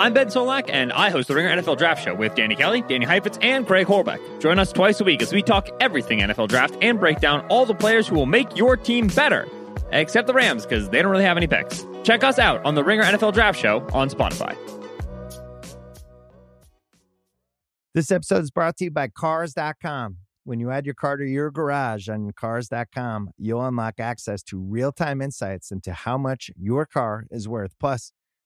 I'm Ben Solak, and I host the Ringer NFL Draft Show with Danny Kelly, Danny Heifetz, and Craig Horlbeck. Join us twice a week as we talk everything NFL Draft and break down all the players who will make your team better. Except the Rams, because they don't really have any picks. Check us out on the Ringer NFL Draft Show on Spotify. This episode is brought to you by Cars.com. When you add your car to your garage on Cars.com, you'll unlock access to real time insights into how much your car is worth. Plus,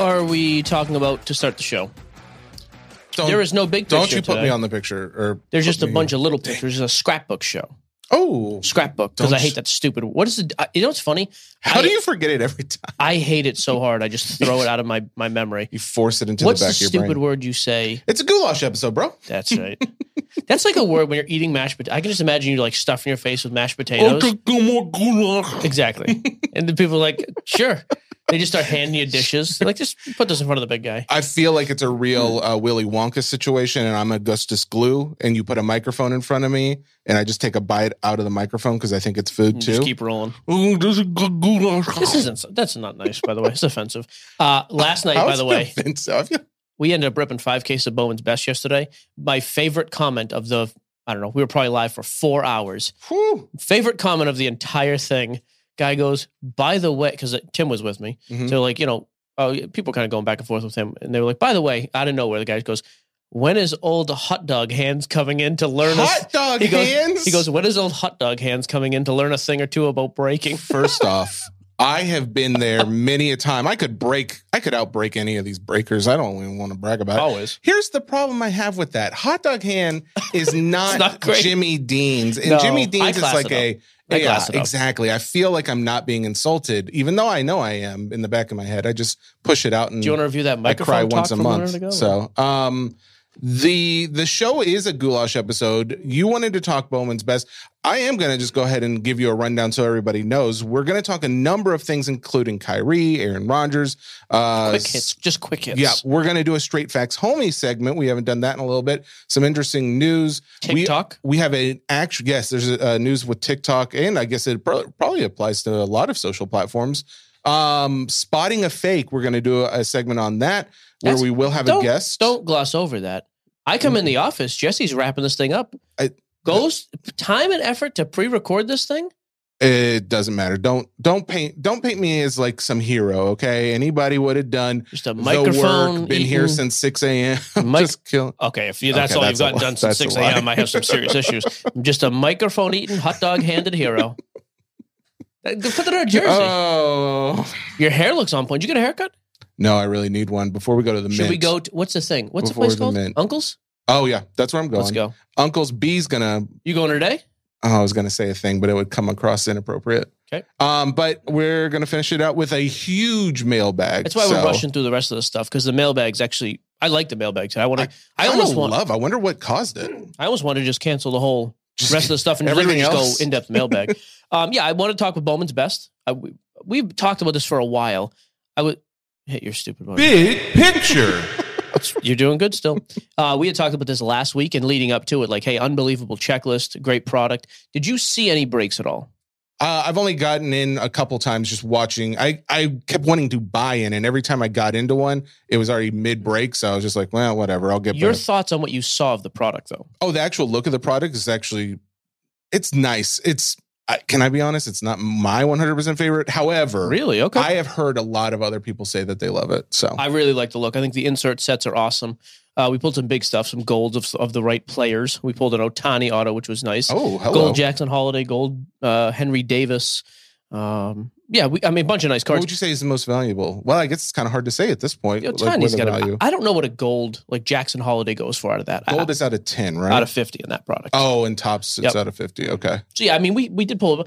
are we talking about to start the show? Don't, There is no big picture. Don't you put today. me on the picture? Or There's just a me- bunch of little pictures. It's a scrapbook show. Oh, Scrapbook because I hate that stupid. What is it? Uh, you know what's funny? how I, do you forget it every time? I hate it so hard. I just throw it out of my my memory. You force it into What's the the back of your stupid brain. word you say? It's a goulash episode, bro. That's right. That's like a word when you're eating mashed potatoes. I can just imagine you like stuffing your face with mashed potatoes. Exactly. and the people are like, sure. They just start handing you dishes. They're like, just put this in front of the big guy. I feel like it's a real uh, Willy Wonka situation, and I'm Augustus Gloop, and you put a microphone in front of me, and I just take a bite out of the microphone because I think it's food too. Just keep rolling. Ooh, this is good goulash. This isn't. That's not nice, by the way. It's offensive. Uh, last night, How by the way, offensive? We ended up ripping five cases of Bowman's Best yesterday. My favorite comment of the, I don't know, we were probably live for four hours. Whew. Favorite comment of the entire thing. Guy goes, by the way, because Tim was with me. Mhm. So like, you know, yeah, people kind of going back and forth with him, and they were like, by the way, out of nowhere, the guy goes, when is old hot dog hands coming in to learn a Hot dog he goes, hands. He goes, when is old hot dog hands coming in to learn a thing or two about breaking? First off, I have been there many a time. I could break, I could outbreak any of these breakers. I don't even want to brag about it. Always. Here's the problem I have with that. Hot dog hand is not, not. Jimmy Dean's. And No, Jimmy Dean's is like it a I yeah, class it up. exactly. I feel like I'm not being insulted, even though I know I am in the back of my head. I just push it out and Do you want to review that I microphone cry talk once a month. ago? So, um, the the show is a goulash episode. You wanted to talk Bowman's best. I am going to just go ahead and give you a rundown so everybody knows. We're going to talk a number of things, including Kyrie, Aaron Rodgers. Uh, quick hits, just quick hits. Yeah, we're going to do a straight facts homie segment. We haven't done that in a little bit. Some interesting news. We- TikTok. We, have an actual yes. There's a, uh news with TikTok, and I guess it pro- probably applies to a lot of social platforms. Um, spotting a fake. We're going to do a, a segment on that where That's- we will have a guest. Don't gloss over that. I come in the office. Jesse's wrapping this thing up. I- Goes time and effort to pre-record this thing. It doesn't matter. Don't don't paint don't paint me as like some hero. Okay, anybody would have done Just a microphone. work. Been here since six a.m. Mic- Just kill. Okay, if you, that's Okay, all that's you've got done since 6 a.m., I have some serious issues. I'm Just a microphone eating, hot dog handed hero. Put that on a jersey. Oh Your hair looks on point. Did you get a haircut? No, I really need one before we go to the. Should we go? To, what's the thing? What's Before the place the called? mint. Uncle's? Oh yeah, that's where I'm going. Let's go. Uncle's B's gonna You going today? Oh, I was going to say a thing, but it would come across inappropriate. Okay. Um, but we're to finish it out with a huge mailbag. That's why So, we're rushing through the rest of the stuff because the mailbags actually. I like the mailbag. I want to. I, I almost want. love. I wonder what caused it. I almost want to just cancel the whole rest of the stuff and everything just else. go in depth mailbag. um, yeah, I want to talk with Bowman's best. I, we, we've talked about this for a while. I would hit your stupid button. Big picture. You're doing good still. Uh, we had talked about this last week and leading up to it. Like, hey, unbelievable checklist, great product. Did you see any breaks at all? Uh, I've only gotten in a couple times just watching. I, I kept wanting to buy in, and every time I got into one, it was already mid break. So I was just like, well, whatever. I'll get Your back. thoughts on what you saw of the product, though? Oh, the actual look of the product is actually, it's nice. It's, I, can I be honest? It's not my 100% favorite. However, Really? Okay. I have heard a lot of other people say that they love it. So I really like the look. I think the insert sets are awesome. Uh, we pulled some big stuff, some golds of, of the right players. We pulled an Ohtani auto, which was nice. oh, hello. Gold Jackson Holliday, gold uh, Henry Davis. Um, yeah, we, I mean, a bunch of nice What cards. would you say is the most valuable? Well, I guess it's kind of hard to say at this point. You know, like, got value. a, I don't know what a gold like Jackson Holliday goes for out of that. Gold I- is out of 10, right? out of fifty in that product. oh, and Topps, it's Yep. out of 50. Okay. So yeah, I mean, we we did pull.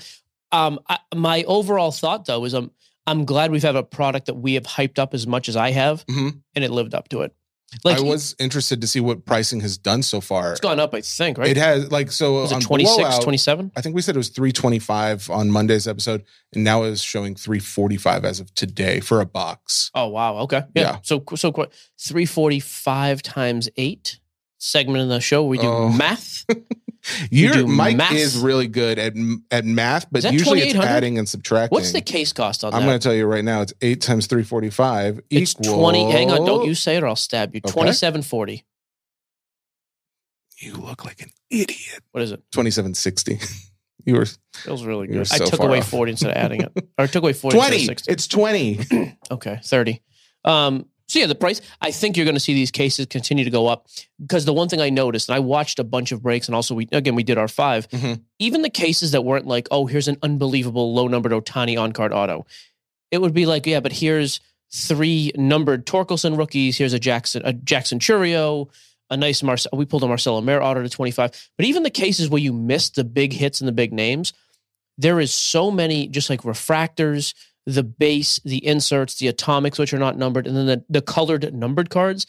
Um, I, my overall thought though is I'm I'm glad we've had a product that we have hyped up as much as I have, Mhm. and it lived up to it. Like I was interested to see what pricing has done so far. it's gone up, I think. Right? It has, like, so was on it 26, Blowout, 27? I think we said it was 325 on Monday's episode, and now it's showing 345 as of today for a box. Oh wow. Okay. Yeah. Yeah. So so qu- three forty five times eight segment in the show. We do Oh. math. Your Mike math? is really good at at math, but usually it's adding and subtracting. What's the case cost on I'm that? going to tell you right now. It's eight times 345 it's equals. twenty. Hang on, don't you say it or I'll stab you. Okay. Twenty seven forty. You look like an idiot. What is it? 2760. you were It was really good. I took away off. forty instead of adding it, or I took away forty. instead of 20. 60. It's 20. Okay, 30. Um, so yeah, the price, I think you're going to see these cases continue to go up because the one thing I noticed, and I watched a bunch of breaks and also we, again, we did our 5 Mhm. even the cases that weren't like, oh, here's an unbelievable low numbered Ohtani on card auto. It would be like, yeah, but here's three numbered Torkelson rookies. Here's a Jackson, a Jackson Chourio, a nice Marcel. We pulled a Marcelo Mayer auto to 25. But even the cases where you missed the big hits and the big names, there is so many just like refractors, the base, the inserts, the atomics, which are not numbered, and then the, the colored numbered cards.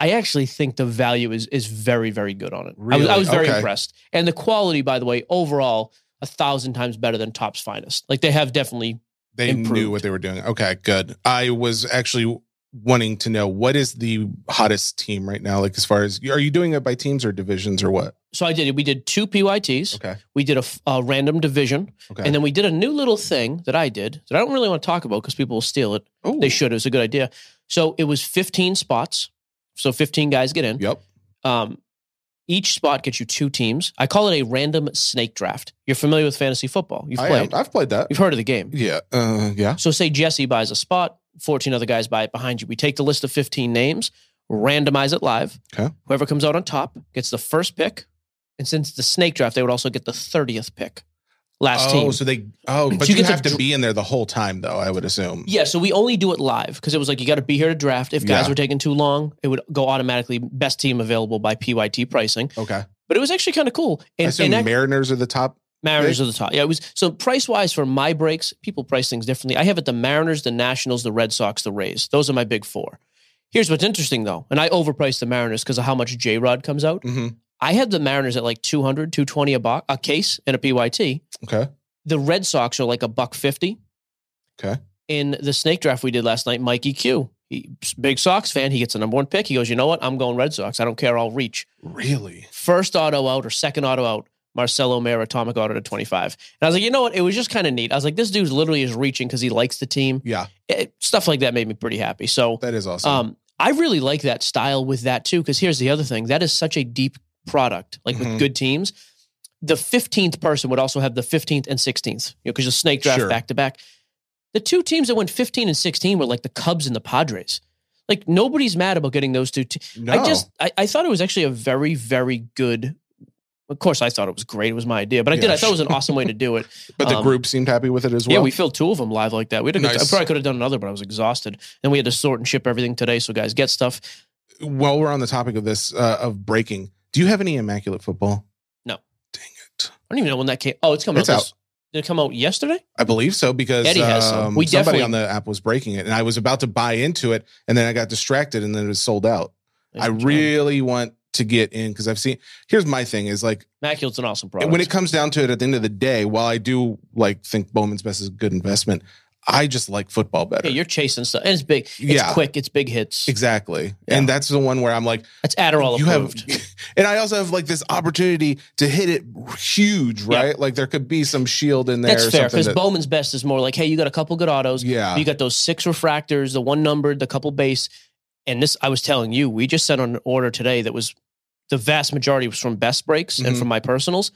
I actually think the value is is very, very good on it. I was, I was very Okay. impressed. And the quality, by the way, overall, a thousand times better than Topps finest. Like they have definitely They knew what they were doing. Okay, good. I was actually wanting to know what is the hottest team right now? Like, as far as are you doing it by teams or divisions or what? so I did we did two PYTs. Okay. We did a random division, Okay. and then we did a new little thing that I did that I don't really want to talk about because people will steal it. oh, They should. It was a good idea. So it was 15 spots. So 15 guys get in. Yep. Um, each spot gets you two teams. I call it a random snake draft. You're familiar with fantasy football. You've I played. am. I've played that. You've heard of the game. Yeah. Uh, yeah. So say Jesse buys a spot, 14 other guys buy it behind you. We take the list of 15 names, randomize it live. Okay. Whoever comes out on top gets the first pick. And since the snake draft, they would also get the 30th pick. Last team. oh, team. so they. Oh, but you you, get to have to, be in there the whole time, though. I would assume. Yeah, so we only do it live because it was like you got to be here to draft. If guys Yeah. were taking too long, it would go automatically best team available by PYT pricing. Okay. But it was actually kind of cool. I And, assume and Mariners are the top. Mariners are the top. Yeah, it was so price wise for my breaks. People price things differently. I have it the Mariners, the Nationals, the Red Sox, the Rays. Those are my big four. Here's what's interesting though, and I overpriced the Mariners because of how much J Rod comes out. Mhm. I had the Mariners at like 200, 220 a, bo- a case and a PYT. Okay. The Red Sox are like a buck fifty. Okay. In the snake draft we did last night, Mikey Q, he, big Sox fan, he gets the number one pick. He goes, you know what? I'm going Red Sox. I don't care. I'll reach Really? first auto out or second auto out, Marcelo Mayer atomic auto to 25. And I was like, you know what? It was just kind of neat. I was like, this dude literally is reaching because he likes the team. Yeah. It- stuff like that made me pretty happy. So That is awesome. um, I really like that style with that too. Because here's the other thing that is such a deep product, like Mhm. with good teams. The 15th person would also have the 15th and 16th, you know, because the snake draft back to back. The two teams that went 15 and 16 were like the Cubs and the Padres. Like nobody's mad about getting those two. Te- no. I just I, I thought it was actually a very very good. Of course, I thought it was great. It was my idea, but I did. Yeah, I thought it was an awesome way to do it. but the um, group seemed happy with it as well. yeah, we filled two of them live like that. We had a good. I Nice. probably could have done another, but I was exhausted. And we had to sort and ship everything today, so guys get stuff. While we're on the topic of this uh, of breaking, do you have any immaculate football? No. Dang it. I don't even know when that came. Oh, it's coming It's out. This, did it come out yesterday? I believe so because Eddie has some. um, We somebody on the app was breaking it, and I was about to buy into it, and then I got distracted, and then it was sold out. I really want to get in because I've seen. Here's my thing: is like Immaculate's an awesome product. when it comes down to it, at the end of the day, while I do like think Bowman's Best is a good investment, I just like football better. Yeah, you're chasing stuff, and it's big. It's Yeah. quick. It's big hits. exactly. Yeah. And that's the one where I'm like, That's Adderall you approved. have, and I also have like this opportunity to hit it huge, Yeah. right? Like there could be some shield in there. That's fair because that- Bowman's best is more like, hey, you got a couple good autos. yeah. You got those six refractors, the one numbered, the couple base. And this, I was telling you, we just sent an order today that was the vast majority was from best breaks and Mhm. from my personals.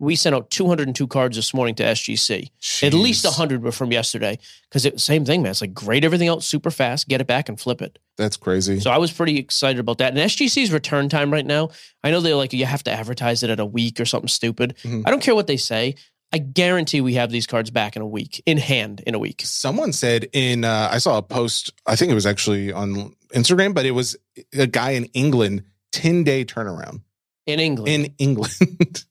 We sent out 202 cards this morning to SGC. At least Jeez. 100 were from yesterday because it same thing, man. It's like grade everything out super fast, get it back and flip it. That's crazy. So I was pretty excited about that. And SGC's return time right now, I know they're like, you have to advertise it at a week or something stupid. Mhm. I don't care what they say. I guarantee we have these cards back in a week, in hand in a week. Someone said in uh, I saw a post. I think it was actually on Instagram, but it was a guy in England. Ten day turnaround In England. in England.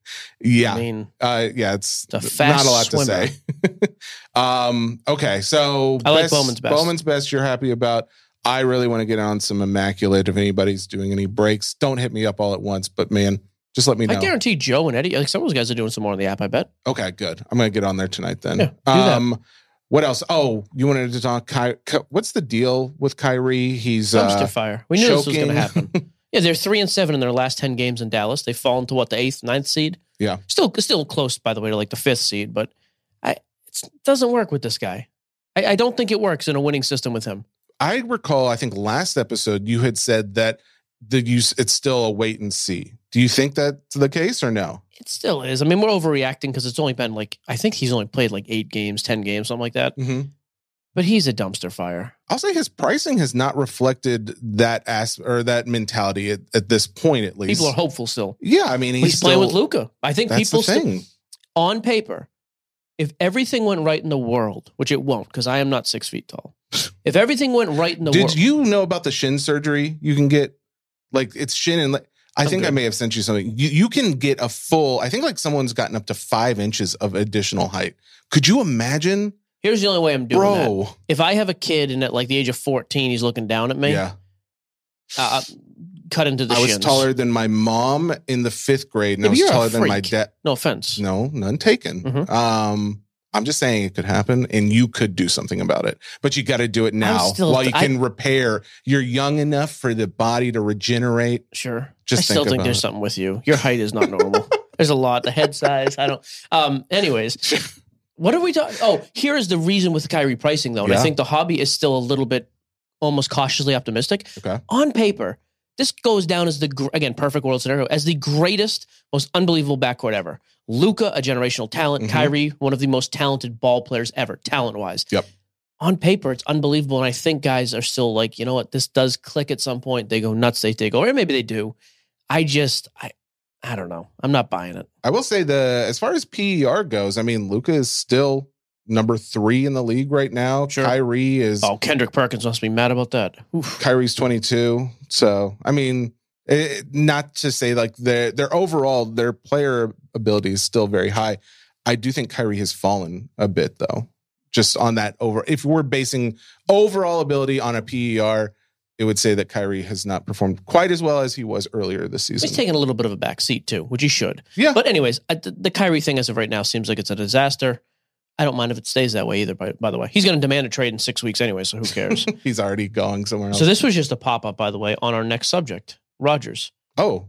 yeah, I mean, uh, yeah, it's, It's a fast not a lot swimmer. to say. um, okay, so I like Bowman's best. Bowman's best. You're happy about. I really want to get on some immaculate. If anybody's doing any breaks, don't hit me up all at once. But man, just let me know. I guarantee Joe and Eddie, like some of those guys are doing some more on the app, I bet. Okay, good. I'm gonna get on there tonight then. Yeah, do that. um, what else? Oh, you wanted to talk. Ky- Ky- what's the deal with Kyrie? He's Dumpster uh, fire. We knew this was going to happen. Yeah, they're three and seven in their last 10 games in Dallas. They fall into what, the eighth, ninth seed? Yeah. Still still close, by the way, to like the fifth seed, but I it doesn't work with this guy. I, I don't think it works in a winning system with him. I recall. I think last episode you had said that the use it's still a wait and see. Do you think that's the case or no? It still is. I mean, we're overreacting because it's only been like, I think he's only played like eight games, 10 games, something like that. Mm-hmm. But he's a dumpster fire. I'll say his pricing has not reflected that as or that mentality at, at this point, at least. People are hopeful still. yeah, I mean, He's, he's, playing with Luka. I think people still, on paper, if everything went right in the world, which it won't, because I am not six feet tall. If everything went right in the world, Did world, you know about the shin surgery you can get? Like it's shin and like I I'm think I may have sent you something. You you can get a full. I think like someone's gotten up to five inches of additional height. Could you imagine, here's the only way I'm doing that. bro? If I have a kid and at like the age of 14, he's looking down at me, Yeah, uh, cut into the I was taller than my mom in the fifth grade, and Yeah, I was taller than my dad. No offense. No, none taken. Mhm. Um, I'm just saying it could happen, and you could do something about it. But you got to do it now still- while you I- can repair. You're young enough for the body to regenerate. Sure. Just I still think think about there's it. something with you. Your height is not normal. there's a lot. The head size. I don't. Um. Anyways, what are we talking? Oh, here is the reason with Kyrie pricing though, and I think the hobby is still a little bit almost cautiously optimistic. Okay. On paper, this goes down as the gr- again perfect world scenario as the greatest, most unbelievable backcourt ever. Luka, a generational talent. Mhm. Kyrie, one of the most talented ball players ever, talent wise. Yep. On paper, it's unbelievable, and I think guys are still like, you know what, this does click at some point. They go nuts, they take over, or maybe they do. I just, I, I don't know. I'm not buying it. I will say the as far as PER goes, I mean, Luka is still number three in the league right now. Sure. Kyrie is Oh, Kendrick Perkins must be mad about that. Oof. Kyrie's 22. So I mean, it, not to say like their their overall their player ability is still very high. I do think Kyrie has fallen a bit though. Just on that over, if we're basing overall ability on a PER, it would say that Kyrie has not performed quite as well as he was earlier this season. He's taking a little bit of a back seat too, which he should. Yeah. But anyways, I, the, the Kyrie thing as of right now seems like it's a disaster. I don't mind if it stays that way either. By, by the way, he's going to demand a trade in six weeks anyway, so who cares? He's already going somewhere else. so this was just a pop up, by the way, on our next subject, Rodgers. oh,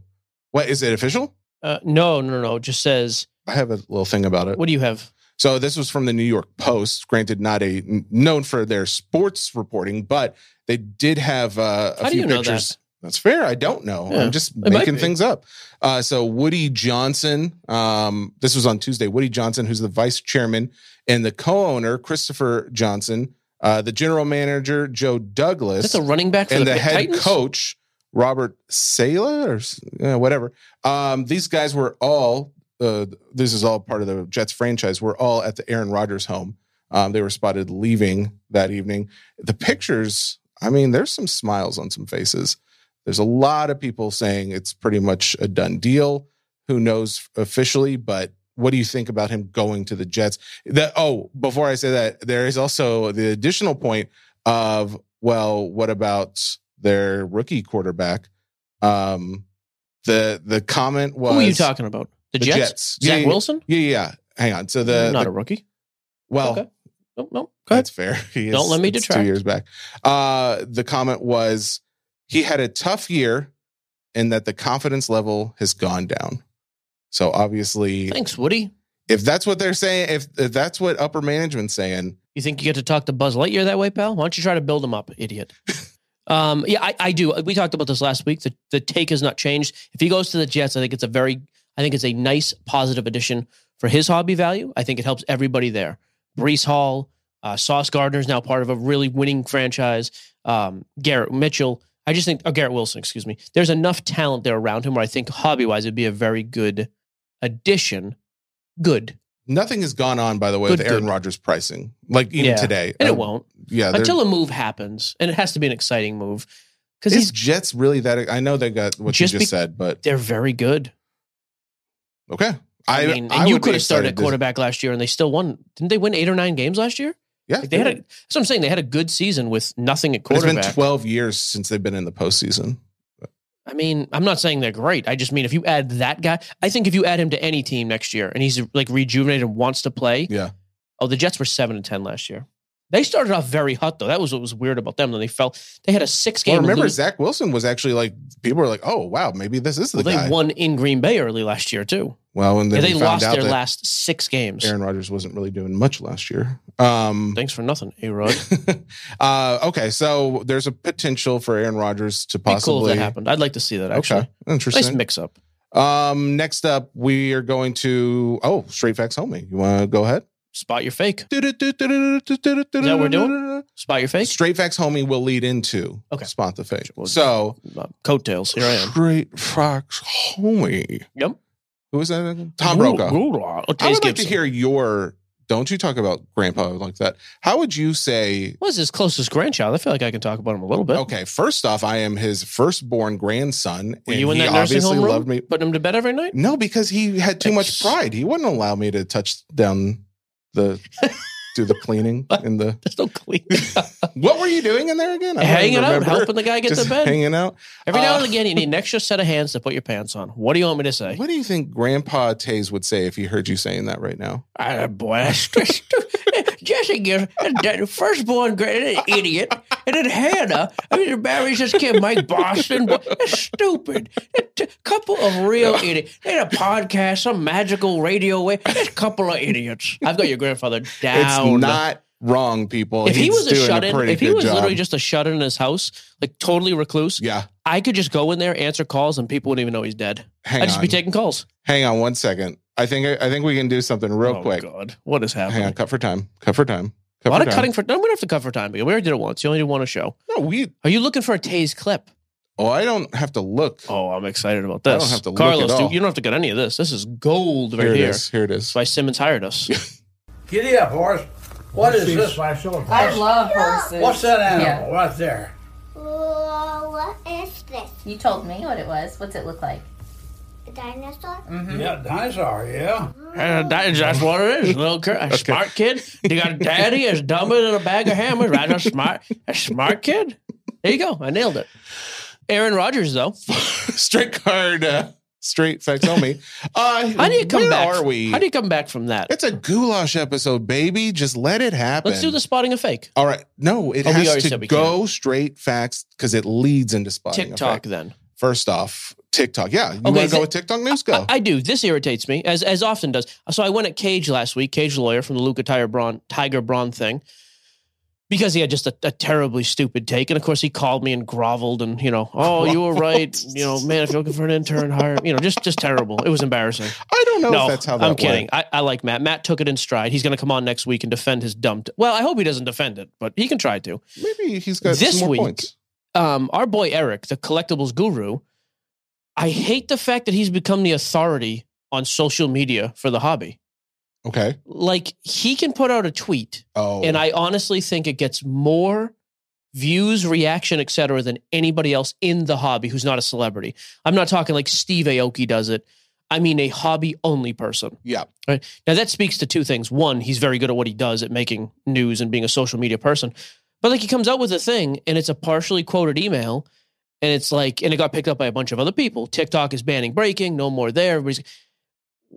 what is it official? Uh, no, no, no. It just says, I have a little thing about it. what do you have? So this was from the New York Post. Granted, not a known for their sports reporting, but they did have uh, a How few pictures. that? That's fair. I don't know. Yeah, I'm just making things up. Uh, so Woody Johnson, um, this was on Tuesday. Woody Johnson, who's the vice chairman and the co-owner, Christopher Johnson, uh, the general manager Joe Douglas, That's a running back for and the, the head Titans? coach Robert Sala or whatever. Um, these guys were all. Uh, this is all part of the Jets franchise. We're all at the Aaron Rodgers home. Um, they were spotted leaving that evening. The pictures. I mean, there's some smiles on some faces. There's a lot of people saying it's pretty much a done deal. Who knows officially? But what do you think about him going to the Jets? That oh, before I say that, there is also the additional point of well, what about their rookie quarterback? Um, the the comment was Who are you talking about? The, the Jets? Jets. Zach Yeah, Wilson? Yeah, yeah. Hang on. So the, not the- a rookie. well, Okay. Go ahead. That's fair. He Don't let me detract. Two years back. Uh, the comment was he had a tough year, and that the confidence level has gone down. So obviously, Thanks, Woody. if that's what they're saying, if, if that's what upper management's saying, You think you get to talk to Buzz Lightyear that way, pal? Why don't you try to build him up, idiot? um, yeah, I, I do. We talked about this last week. The, the take has not changed. If he goes to the Jets, I think it's a very, I think it's a nice positive addition for his hobby value. I think it helps everybody there. Breece Hall, uh, Sauce Gardner is now part of a really winning franchise. Um, Garrett Mitchell. I just think, oh, Garrett Wilson, excuse me. There's enough talent there around him where I think hobby wise it'd be a very good addition. Good. Nothing has gone on. By the way, Good, with Aaron. Rodgers pricing, like even Yeah. today, And it um, won't Yeah, until a move happens. And it has to be an exciting move because he's Jets really that? I know they got what Just you be- just said, but they're very good. okay. I, mean, I and you could have started at quarterback last year, and they still won. Didn't they win eight or nine games last year? Yeah, Like they had a. That's what I'm saying. They had a good season with nothing at But it's been 12 years since they've been in the postseason. I mean, I'm not saying they're great. I just mean if you add that guy, I think if you add him to any team next year, and he's like rejuvenated and wants to play. Yeah. Oh, the Jets were seven and ten last year. They started off very hot though. That was what was weird about them. Then they fell. They had a six Well, game. remember, lose- Zach Wilson was actually like, people were like, oh, wow, maybe this is the well, they guy. won in Green Bay early last year too. Well, and Yeah, they lost their last six games. Aaron Rodgers wasn't really doing much last year. Um, Thanks for nothing, A Rod. uh, okay, so there's a potential for Aaron Rodgers to cool possibly. if that happened. I'd like to see that actually. Okay, interesting. Nice mix up. Um, next up, we are going to oh, straight facts, homie. You want to go ahead? Spot your fake. Is that what we're doing? Spot your fake. Straight facts, homie, will lead into Okay. spot the fake. Well, So Uh, coattails. Here I am. straight facts, homie. Yep. Who was that? again? Tom Brokaw. Oh, I Taze would like to hear your. Don't you talk about grandpa like that? How would you say? Was his closest grandchild? I feel like I can talk about him a little bit. Okay, first off, I am his firstborn grandson. Were and you in he that nursing obviously home room? loved me. Putting him to bed every night? No, because he had too much Ex- pride. He wouldn't allow me to touch down the do the cleaning in the. There's no clean. What were you doing in there again? I hanging out, helping the guy get Just to bed. hanging out. Every now Uh, and again, you need an extra set of hands to put your pants on. What do you want me to say? What do you think Grandpa Taze would say if he heard you saying that right now? Boy, that's just, Jesse gives the firstborn grand, an idiot, and then Hannah. I mean, marries this kid, Mike Boston. That's stupid. A couple of real idiots. They had a podcast, some magical radio way. A couple of idiots. I've got your grandfather down. It's not wrong, people. if he was a shut in, if he was job. literally just a shut in in his house, like totally recluse, yeah, I could just go in there, answer calls, and people wouldn't even know he's dead. hang I'd just be taking calls. hang on one second. I think I think we can do something real quick. oh, quick. God, what is Hang happening? on, cut for time. Cut for time. Cut A lot for of time. cutting for. No, we don't have to cut for time because we already did it once. You only did one a show. No, we. Are you looking for a Taze clip? Oh, I don't have to look. Oh, I'm excited about this. I don't have to look Carlos, at all. dude, you don't have to get any of this. This is gold right here here. it is. Here it That's why Simmons hired us. Giddy up, horse. What is this? I love horses. What's that animal Yeah. right there? Whoa, what is this? You told me what it was. What's it look like? A dinosaur? Yeah, dinosaur, yeah. That- that's what it is. Little kid, a smart kid. You got a daddy as dumber than a bag of hammers. Right? A smart, a smart kid. There you go. I nailed it. Aaron Rodgers, though. Straight card. Uh, straight facts only. Uh, How do you come where back? Are we? How do you come back from that? it's a goulash episode, baby. Just let it happen. Let's do the spotting a fake. All right. No, it Oh, has to said we go straight facts because it leads into spotting. TikTok, effect. then. First off, TikTok. Yeah. You Okay, want to go with TikTok news? Go. I, I do. This irritates me as as often does. So I went at Cage last week, Cage lawyer from the Luca Tiger Braun Tiger Braun thing, because he had just a, a terribly stupid take, and of course he called me and groveled and you know, oh, you were right. You know, man, if you're looking for an intern, hire. You know, just just terrible. It was embarrassing. I don't know no, if that's how that I'm kidding. I, I like Matt. Matt took it in stride. He's going to come on next week and defend his dumped. Well, I hope he doesn't defend it, but he can try to. Maybe he's got This week- points. um, our boy Eric, the collectibles guru, I hate the fact that he's become the authority on social media for the hobby. Okay. Like he can put out a tweet, Oh, and I honestly think it gets more views, reaction, etc., than anybody else in the hobby who's not a celebrity. I'm not talking like Steve Aoki does it. I mean a hobby only person. yeah. Right. Now that speaks to two things. One, he's very good at what he does at making news and being a social media person. But like he comes out with a thing and it's a partially quoted email and it's like and it got picked up by a bunch of other people. TikTok is banning breaking, no more there. Everybody's-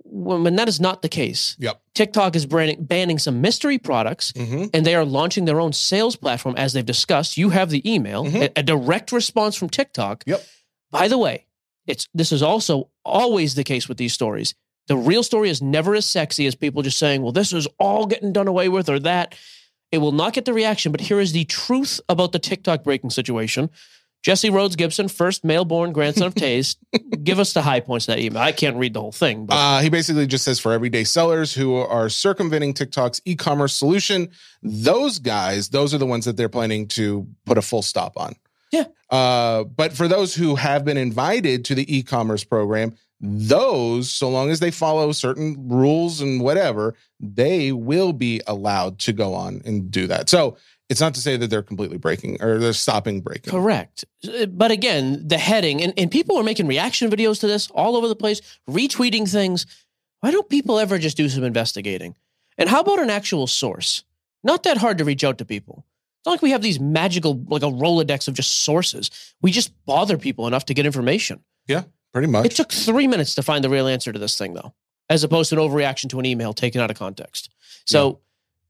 when, that is not the case. Yep. TikTok is branding, banning some mystery products hmm and they are launching their own sales platform as they've discussed. You have the email, Mhm. a, a direct response from TikTok. Yep. By the way, it's this is also always the case with these stories. The real story is never as sexy as people just saying, "Well, this is all getting done away with," or that. It will not get the reaction. But here is the truth about the TikTok breaking situation. Jesse Rhodes Gibson, first male-born grandson of Taze. Give us the high points of that email. I can't read the whole thing, but Uh, he basically just says for everyday sellers who are circumventing TikTok's e-commerce solution, those guys, those are the ones that they're planning to put a full stop on. Yeah. Uh, but for those who have been invited to the e-commerce program, those, so long as they follow certain rules and whatever, they will be allowed to go on and do that. So it's not to say that they're completely breaking or they're stopping breaking. Correct. Uh, But again, the heading, and, and people are making reaction videos to this all over the place, retweeting things. Why don't people ever just do some investigating? And how about an actual source? Not that hard to reach out to people. It's not like we have these magical, like a Rolodex of just sources. We just bother people enough to get information. Yeah, pretty much. It took three minutes to find the real answer to this thing, though, as opposed to an overreaction to an email taken out of context. So,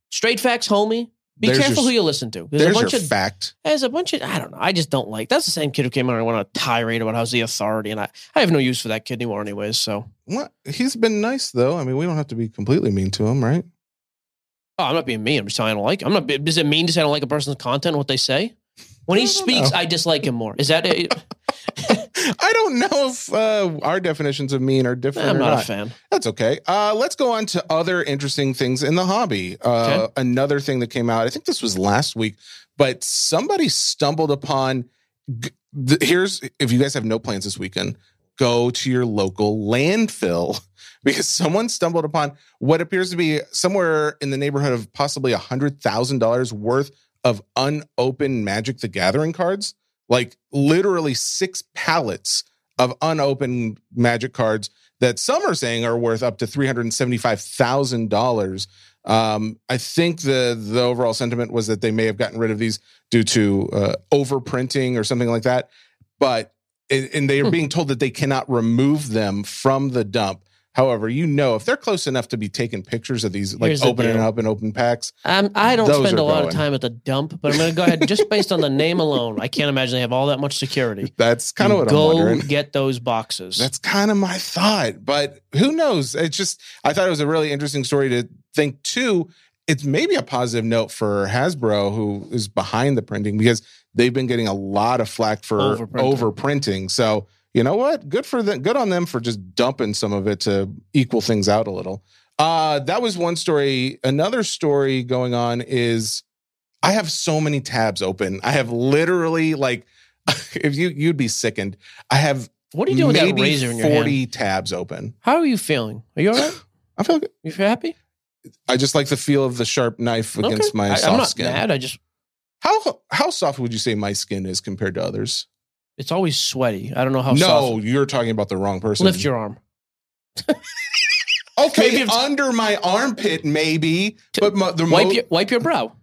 straight facts, homie. Be There's careful your- who you listen to. There's, There's a bunch of fact. there's a bunch of I don't know. I just don't like. That's the same kid who came out and went on a tirade about how's the authority, and I, I have no use for that kid anymore, anyways. So, What? He's been nice though. I mean, we don't have to be completely mean to him, right? oh, I'm not being mean. I'm just saying I don't like. I'm not. Does it mean to say I don't like a person's content what they say? When he speaks, know. I dislike him more. Is that? it? I don't know if uh, our definitions of mean are different. I'm not, not a fan. That's okay. Uh, let's go on to other interesting things in the hobby. Uh, Okay. Another thing that came out, I think this was last week, but somebody stumbled upon. the- Here's if you guys have no plans this weekend, go to your local landfill because someone stumbled upon what appears to be somewhere in the neighborhood of possibly a hundred thousand dollars worth of unopened Magic the Gathering cards, like literally six pallets of unopened Magic cards that some are saying are worth up to three hundred and seventy-five thousand dollars. Um, I think the the overall sentiment was that they may have gotten rid of these due to uh, overprinting or something like that, but and and they are Hmm. being told that they cannot remove them from the dump. However, you know if they're close enough to be taking pictures of these, like Here's the opening deal. up and open packs, Um, I don't Those spend are a lot going. of time at the dump, but I'm going to go ahead just based on the name alone. I can't imagine they have all that much security. that's kind of what go I'm wondering. Go get those boxes. That's kind of my thought, but who knows? It's just I thought it was a really interesting story to think too. It's maybe a positive note for Hasbro, who is behind the printing, because they've been getting a lot of flack for Overprinting. overprinting. So you know what? Good for them. Good on them for just dumping some of it to equal things out a little. Uh, that was one story. Another story going on is I have so many tabs open. I have literally like, if you you'd be sickened. I have what are you doing with that razor in your hand? 40 tabs open. How are you feeling? Are you all right? I feel good. You feel happy? I just like the feel of the sharp knife against Okay. my I, soft I'm not skin. mad. I just How how soft would you say my skin is compared to others? It's always sweaty. I don't know how no, soft. you're talking about the wrong person. Lift your arm. okay under my armpit, maybe, but mo- the Wipe mo- your wipe your brow.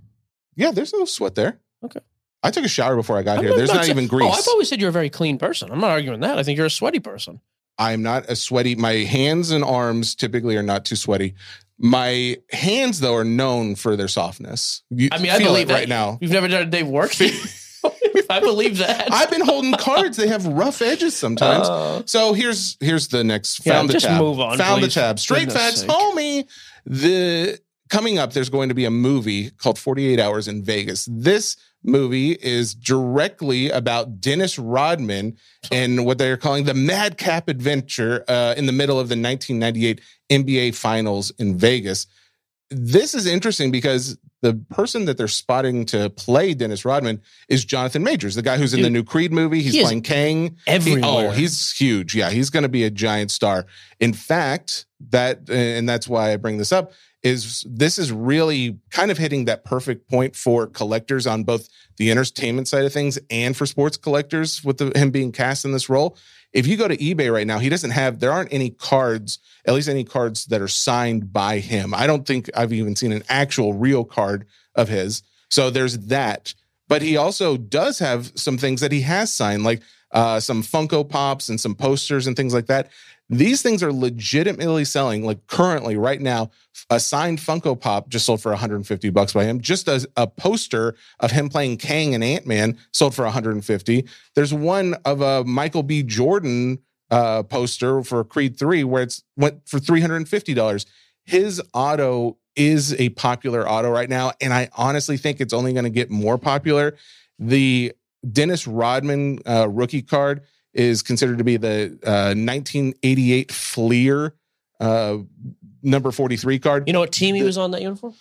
yeah, there's no sweat there. Okay. I took a shower before I got I'm here. There's not, saying- even oh, grease. Oh, I've always said you're a very clean person. I'm not arguing that. I think you're a sweaty person. I'm not a sweaty. My hands and arms typically are not too sweaty. My hands, though, are known for their softness. You I mean, I believe right now. You've never done a day of work. I believe that. I've been holding cards. They have rough edges sometimes. Uh, so here's here's the next. Yeah, Found the just tab. move on, Found please. the tab. Straight Goodness facts, sake. homie. The coming up, there's going to be a movie called 48 Hours in Vegas. This movie is directly about Dennis Rodman and what they're calling the madcap adventure uh, in the middle of the 1998 NBA Finals in Vegas. This is interesting because the person that they're spotting to play Dennis Rodman is Jonathan Majors, the guy who's in the new Creed movie. He's he playing Kang. He- oh, he's huge. Yeah, he's going to be a giant star. In fact, that uh, and that's why I bring this up is this is really kind of hitting that perfect point for collectors on both the entertainment side of things and for sports collectors with the, him being cast in this role. If you go to eBay right now, he doesn't have there aren't any cards, at least any cards that are signed by him. I don't think I've even seen an actual real card of his. So there's that. But he also does have some things that he has signed, like uh, some Funko Pops and some posters and things like that. These things are legitimately selling, like currently, right now. A signed Funko Pop just sold for 150 bucks by him. Just as a poster of him playing Kang and Ant Man sold for 150. There's one of a Michael B. Jordan uh, poster for Creed 3 where it's went for $350. His auto is a popular auto right now. And I honestly think it's only going to get more popular. The Dennis Rodman uh, rookie card is considered to be the uh, 1988 Fleer uh, number 43 card. You know what team he was on that uniform?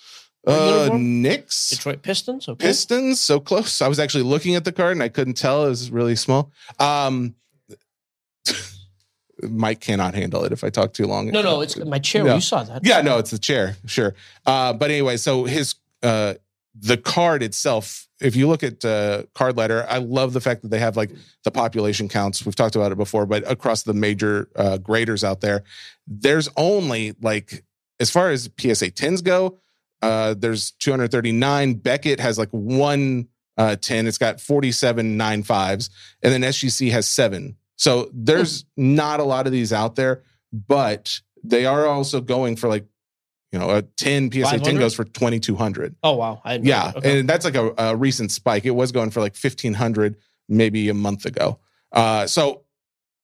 Uh, uniform? Knicks. Detroit Pistons. Okay. Pistons, so close. I was actually looking at the card and I couldn't tell. It was really small. Um, Mike cannot handle it if I talk too long. No, no, it's my chair. Yeah. You saw that. Yeah, no, it's the chair, sure. Uh, but anyway, so his uh, the card itself. If you look at uh, Card Ladder, I love the fact that they have like the population counts. We've talked about it before, but across the major uh, graders out there, there's only like as far as PSA tens go, uh, there's 239. Beckett has like one uh, 10. It's got 47 nine fives, and then SGC has seven. So there's not a lot of these out there, but they are also going for like, you know, a 10 PSA 10 goes for 2200. Oh wow. Yeah. Okay. and that's like a, a recent spike. It was going for like 1500 maybe a month ago. Uh, so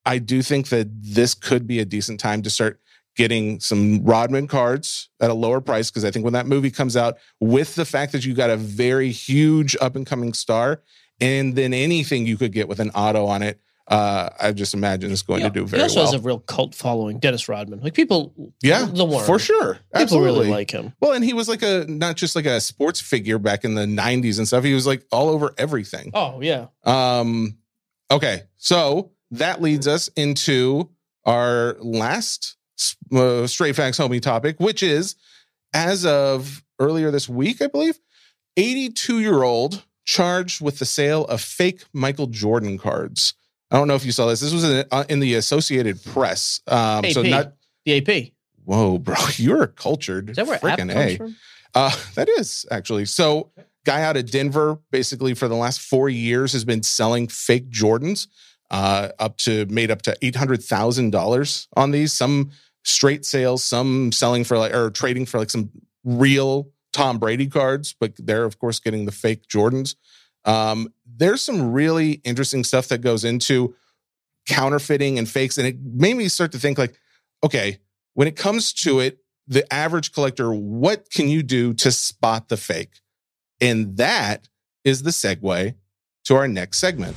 I do think that this could be a decent time to start getting some Rodman cards at a lower price because I think when that movie comes out, with the fact that you got a very huge up and coming star, and then anything you could get with an auto on it, uh, I just imagine it's going Yeah, to do he very also well. has a real cult following, Dennis Rodman. Like people, yeah, the worm. for sure, People absolutely. really like him. well, and he was like a not just like a sports figure back in the '90s and stuff. He was like all over everything. Oh yeah. Um, okay, so that leads us into our last uh, straight facts homie topic, which is as of earlier this week, I believe, 82 year old charged with the sale of fake Michael Jordan cards. I don't know if you saw this. This was in, uh, in the Associated Press. Um, so not The AP. whoa, bro, you're cultured. Is that where app comes A. from? Uh, that is actually. So, guy out of Denver, basically for the last four years, has been selling fake Jordans, uh, up to made up to eight hundred thousand dollars on these. Some straight sales, some selling for like or trading for like some real Tom Brady cards, but they're of course getting the fake Jordans. Um, there's some really interesting stuff that goes into counterfeiting and fakes, and it made me start to think like, okay, when it comes to it, the average collector, what can you do to spot the fake? And that is the segue to our next segment.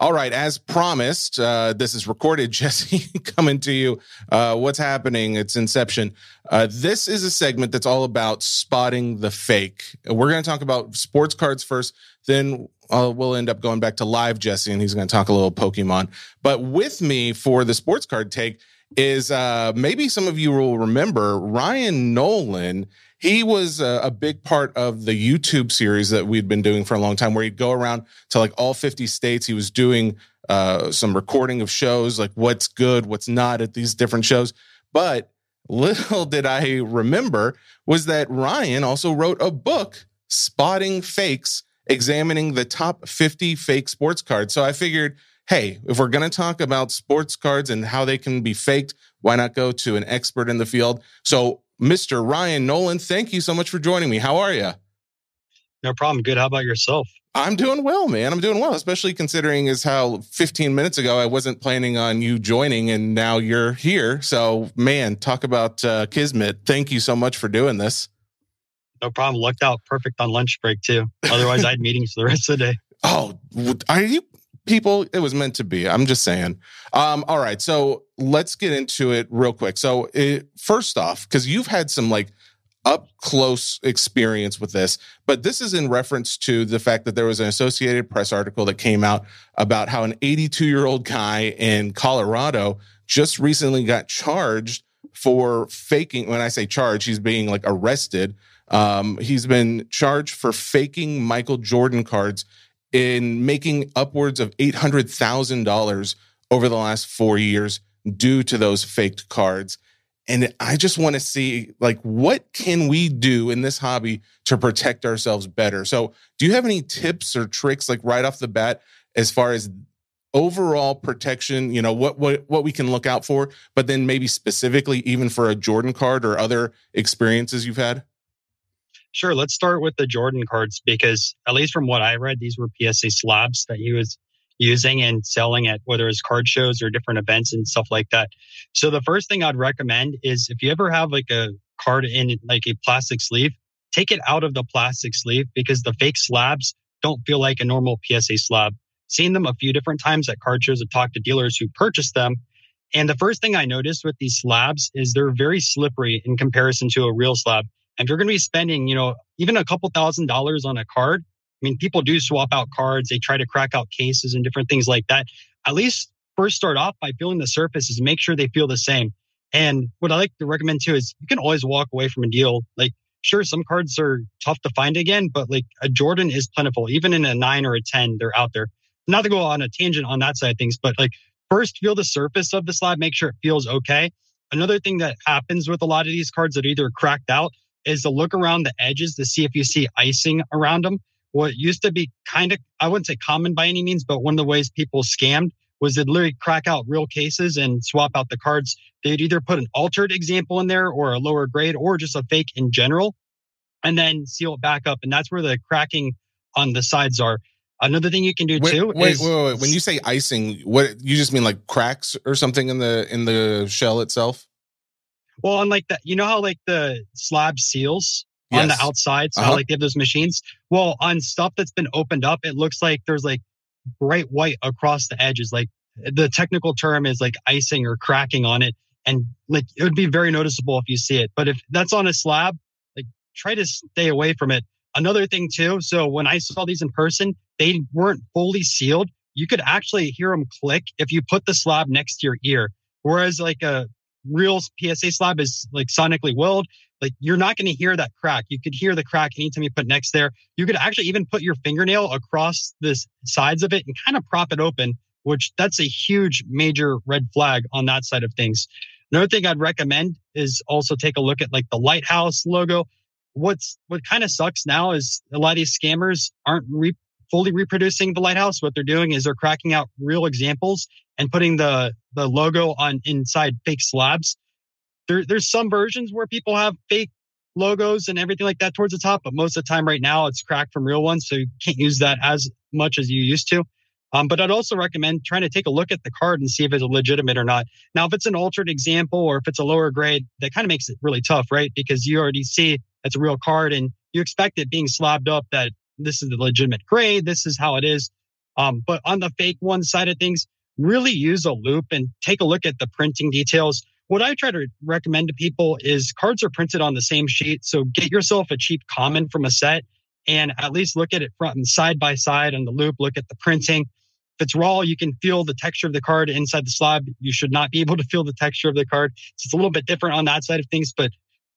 All right, as promised, uh, this is recorded. Jesse coming to you. Uh, what's happening? It's Inception. Uh, this is a segment that's all about spotting the fake. We're going to talk about sports cards first, then uh, we'll end up going back to live Jesse, and he's going to talk a little Pokemon. But with me for the sports card take is uh, maybe some of you will remember Ryan Nolan. He was a, a big part of the YouTube series that we'd been doing for a long time, where he'd go around to like all 50 states. He was doing uh, some recording of shows, like what's good, what's not at these different shows. But little did I remember was that Ryan also wrote a book, Spotting Fakes, examining the top 50 fake sports cards. So I figured, hey, if we're going to talk about sports cards and how they can be faked, why not go to an expert in the field? So, Mr. Ryan Nolan, thank you so much for joining me. How are you? No problem. Good. How about yourself? I'm doing well, man. I'm doing well, especially considering as how 15 minutes ago I wasn't planning on you joining and now you're here. So, man, talk about uh, Kismet. Thank you so much for doing this. No problem. Lucked out perfect on lunch break too. Otherwise, I had meetings for the rest of the day. Oh, are you people? It was meant to be. I'm just saying. Um, all right, so let's get into it real quick. So, it, first off, because you've had some like up close experience with this, but this is in reference to the fact that there was an Associated Press article that came out about how an 82 year old guy in Colorado just recently got charged for faking. When I say charged, he's being like arrested. Um, he's been charged for faking Michael Jordan cards in making upwards of $800,000 over the last four years due to those faked cards. And I just want to see like what can we do in this hobby to protect ourselves better. So, do you have any tips or tricks like right off the bat as far as overall protection, you know, what what what we can look out for, but then maybe specifically even for a Jordan card or other experiences you've had? Sure, let's start with the Jordan cards because at least from what I read, these were PSA slabs that he was using and selling at whether it's card shows or different events and stuff like that. So the first thing I'd recommend is if you ever have like a card in like a plastic sleeve, take it out of the plastic sleeve because the fake slabs don't feel like a normal PSA slab. Seen them a few different times at card shows. I've talked to dealers who purchased them. And the first thing I noticed with these slabs is they're very slippery in comparison to a real slab. And if you're going to be spending, you know, even a couple thousand dollars on a card, I mean, people do swap out cards. They try to crack out cases and different things like that. At least first start off by feeling the surface is make sure they feel the same. And what I like to recommend too is you can always walk away from a deal. Like, sure, some cards are tough to find again, but like a Jordan is plentiful. Even in a nine or a 10, they're out there. Not to go on a tangent on that side of things, but like first feel the surface of the slab, make sure it feels okay. Another thing that happens with a lot of these cards that are either cracked out is to look around the edges to see if you see icing around them what used to be kind of, I wouldn't say common by any means, but one of the ways people scammed was they'd literally crack out real cases and swap out the cards. They'd either put an altered example in there or a lower grade or just a fake in general and then seal it back up. And that's where the cracking on the sides are. Another thing you can do wait, too wait, is wait, wait, wait. When you say icing, what you just mean like cracks or something in the in the shell itself? Well, on like that, you know how like the slab seals on the outside. So Uh-huh. like they have those machines. Well, on stuff that's been opened up, it looks like there's like bright white across the edges. Like the technical term is like icing or cracking on it. And like it would be very noticeable if you see it. But if that's on a slab, like try to stay away from it. Another thing too. So when I saw these in person, they weren't fully sealed. You could actually hear them click if you put the slab next to your ear. Whereas like a real PSA slab is like sonically welded like you're not going to hear that crack. You could hear the crack anytime you put next there. You could actually even put your fingernail across the sides of it and kind of prop it open, which that's a huge major red flag on that side of things. Another thing I'd recommend is also take a look at like the lighthouse logo. What's what kind of sucks now is a lot of these scammers aren't re- fully reproducing the lighthouse. What they're doing is they're cracking out real examples and putting the the logo on inside fake slabs there, there's some versions where people have fake logos and everything like that towards the top, but most of the time right now it's cracked from real ones. So you can't use that as much as you used to. Um, but I'd also recommend trying to take a look at the card and see if it's legitimate or not. Now, if it's an altered example or if it's a lower grade, that kind of makes it really tough, right? Because you already see it's a real card and you expect it being slabbed up that this is the legitimate grade. This is how it is. Um, but on the fake one side of things, really use a loupe and take a look at the printing details what I try to recommend to people is cards are printed on the same sheet. So get yourself a cheap common from a set and at least look at it front and side by side on the loupe. Look at the printing. If it's raw, you can feel the texture of the card inside the slab. You should not be able to feel the texture of the card. So it's a little bit different on that side of things, but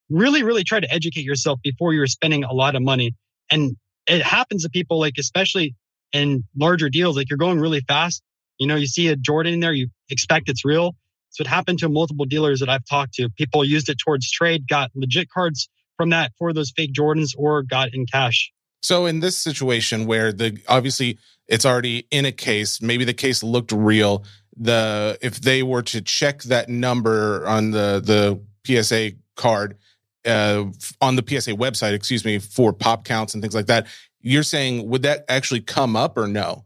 really, really try to educate yourself before you're spending a lot of money. And it happens to people like, especially in larger deals, like you're going really fast. You know, you see a Jordan in there, you expect it's real. So it happened to multiple dealers that I've talked to. People used it towards trade, got legit cards from that for those fake Jordans or got in cash. So in this situation where the obviously it's already in a case, maybe the case looked real. The if they were to check that number on the the PSA card uh, on the PSA website, excuse me, for pop counts and things like that, you're saying would that actually come up or no?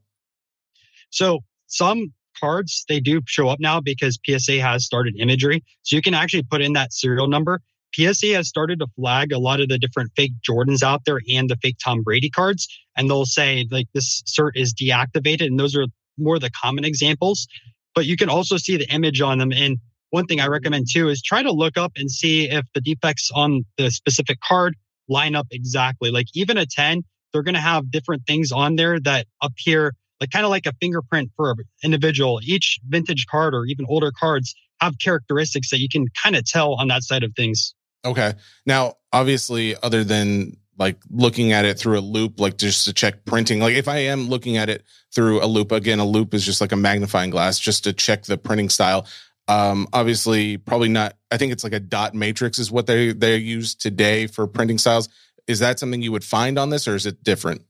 So some cards they do show up now because PSA has started imagery. So you can actually put in that serial number. PSA has started to flag a lot of the different fake Jordans out there and the fake Tom Brady cards. And they'll say like this cert is deactivated. And those are more the common examples. But you can also see the image on them. And one thing I recommend too is try to look up and see if the defects on the specific card line up exactly. Like even a 10, they're going to have different things on there that appear like kind of like a fingerprint for an individual. Each vintage card or even older cards have characteristics that you can kind of tell on that side of things. Okay. Now, obviously, other than like looking at it through a loupe, like just to check printing, like if I am looking at it through a loupe, again, a loupe is just like a magnifying glass just to check the printing style. Um, obviously, probably not. I think it's like a dot matrix is what they they use today for printing styles. Is that something you would find on this, or is it different?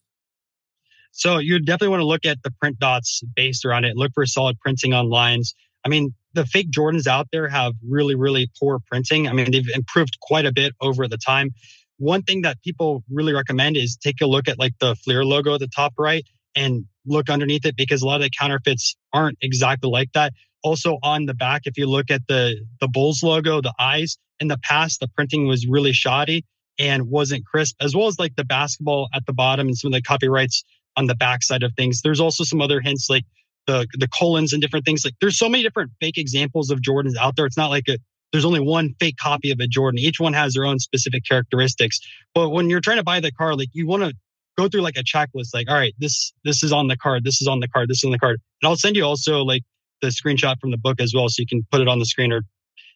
So you definitely want to look at the print dots based around it. Look for solid printing on lines. I mean, the fake Jordans out there have really, really poor printing. I mean, they've improved quite a bit over the time. One thing that people really recommend is take a look at like the Fleer logo at the top right and look underneath it because a lot of the counterfeits aren't exactly like that. Also on the back, if you look at the the Bulls logo, the eyes in the past, the printing was really shoddy and wasn't crisp, as well as like the basketball at the bottom and some of the copyrights on the back side of things. There's also some other hints like the the colons and different things. Like there's so many different fake examples of Jordans out there. It's not like a there's only one fake copy of a Jordan. Each one has their own specific characteristics. But when you're trying to buy the car, like you want to go through like a checklist, like, all right, this this is on the card, this is on the card, this is on the card. And I'll send you also like the screenshot from the book as well, so you can put it on the screen or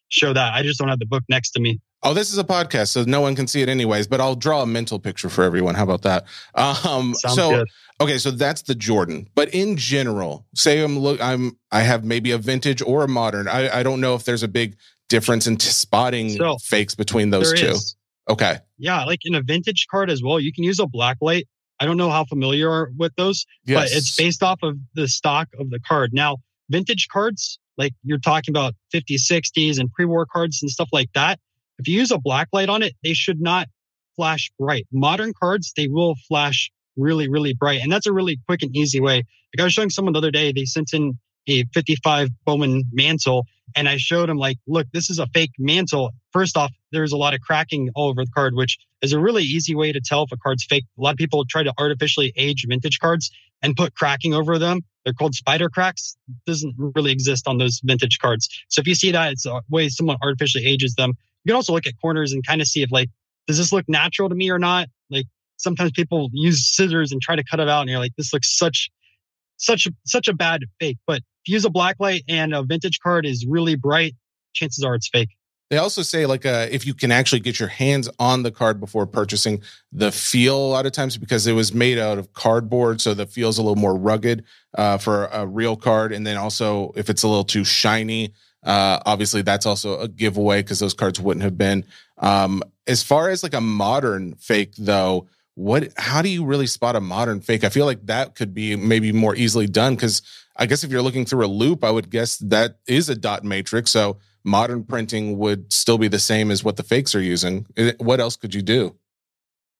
show that. I just don't have the book next to me. Oh, this is a podcast, so no one can see it anyways. But I'll draw a mental picture for everyone. How about that? Um, Sounds so good. okay, so that's the Jordan. But in general, say I'm look, I'm I have maybe a vintage or a modern. I, I don't know if there's a big difference in t- spotting So, fakes between those two. is. Okay, Yeah, like in a vintage card as well, you can use a black light. I don't know how familiar are with those, yes, but it's based off of the stock of the card. Now, vintage cards, like you're talking about 50s, 60s, and pre war cards and stuff like that, if you use a black light on it, they should not flash bright. Modern cards, they will flash really, really bright. And that's a really quick and easy way. Like I was showing someone the other day, they sent in a 55 Bowman Mantle. And I showed him like, look, this is a fake Mantle. First off, there's a lot of cracking all over the card, which is a really easy way to tell if a card's fake. A lot of people try to artificially age vintage cards and put cracking over them. They're called spider cracks. Doesn't really exist on those vintage cards. So if you see that, it's a way someone artificially ages them. You can also look at corners and kind of see if like, does this look natural to me or not? Like sometimes people use scissors and try to cut it out and you're like, this looks such, such, such a bad fake. But use a black light and a vintage card is really bright, chances are it's fake. They also say like uh, if you can actually get your hands on the card before purchasing, the feel a lot of times because it was made out of cardboard, so the feel's a little more rugged uh, for a real card. And then also if it's a little too shiny, uh, obviously that's also a giveaway because those cards wouldn't have been. Um, as far as like a modern fake though, what how do you really spot a modern fake? I feel like that could be maybe more easily done because I guess if you're looking through a loupe, I would guess that is a dot matrix. So modern printing would still be the same as what the fakes are using. What else could you do?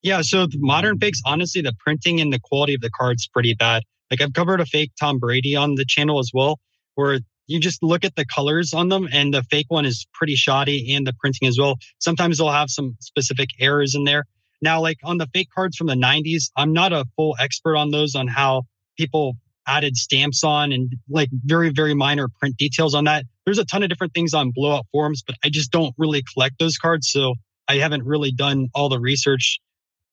Yeah, so modern fakes, honestly, the printing and the quality of the card's pretty bad. Like I've covered a fake Tom Brady on the channel as well, where you just look at the colors on them and the fake one is pretty shoddy and the printing as well. Sometimes they'll have some specific errors in there. Now, like on the fake cards from the 90s, I'm not a full expert on those on how people added stamps on and like very, very minor print details on that. There's a ton of different things on blowout forums, but I just don't really collect those cards. So I haven't really done all the research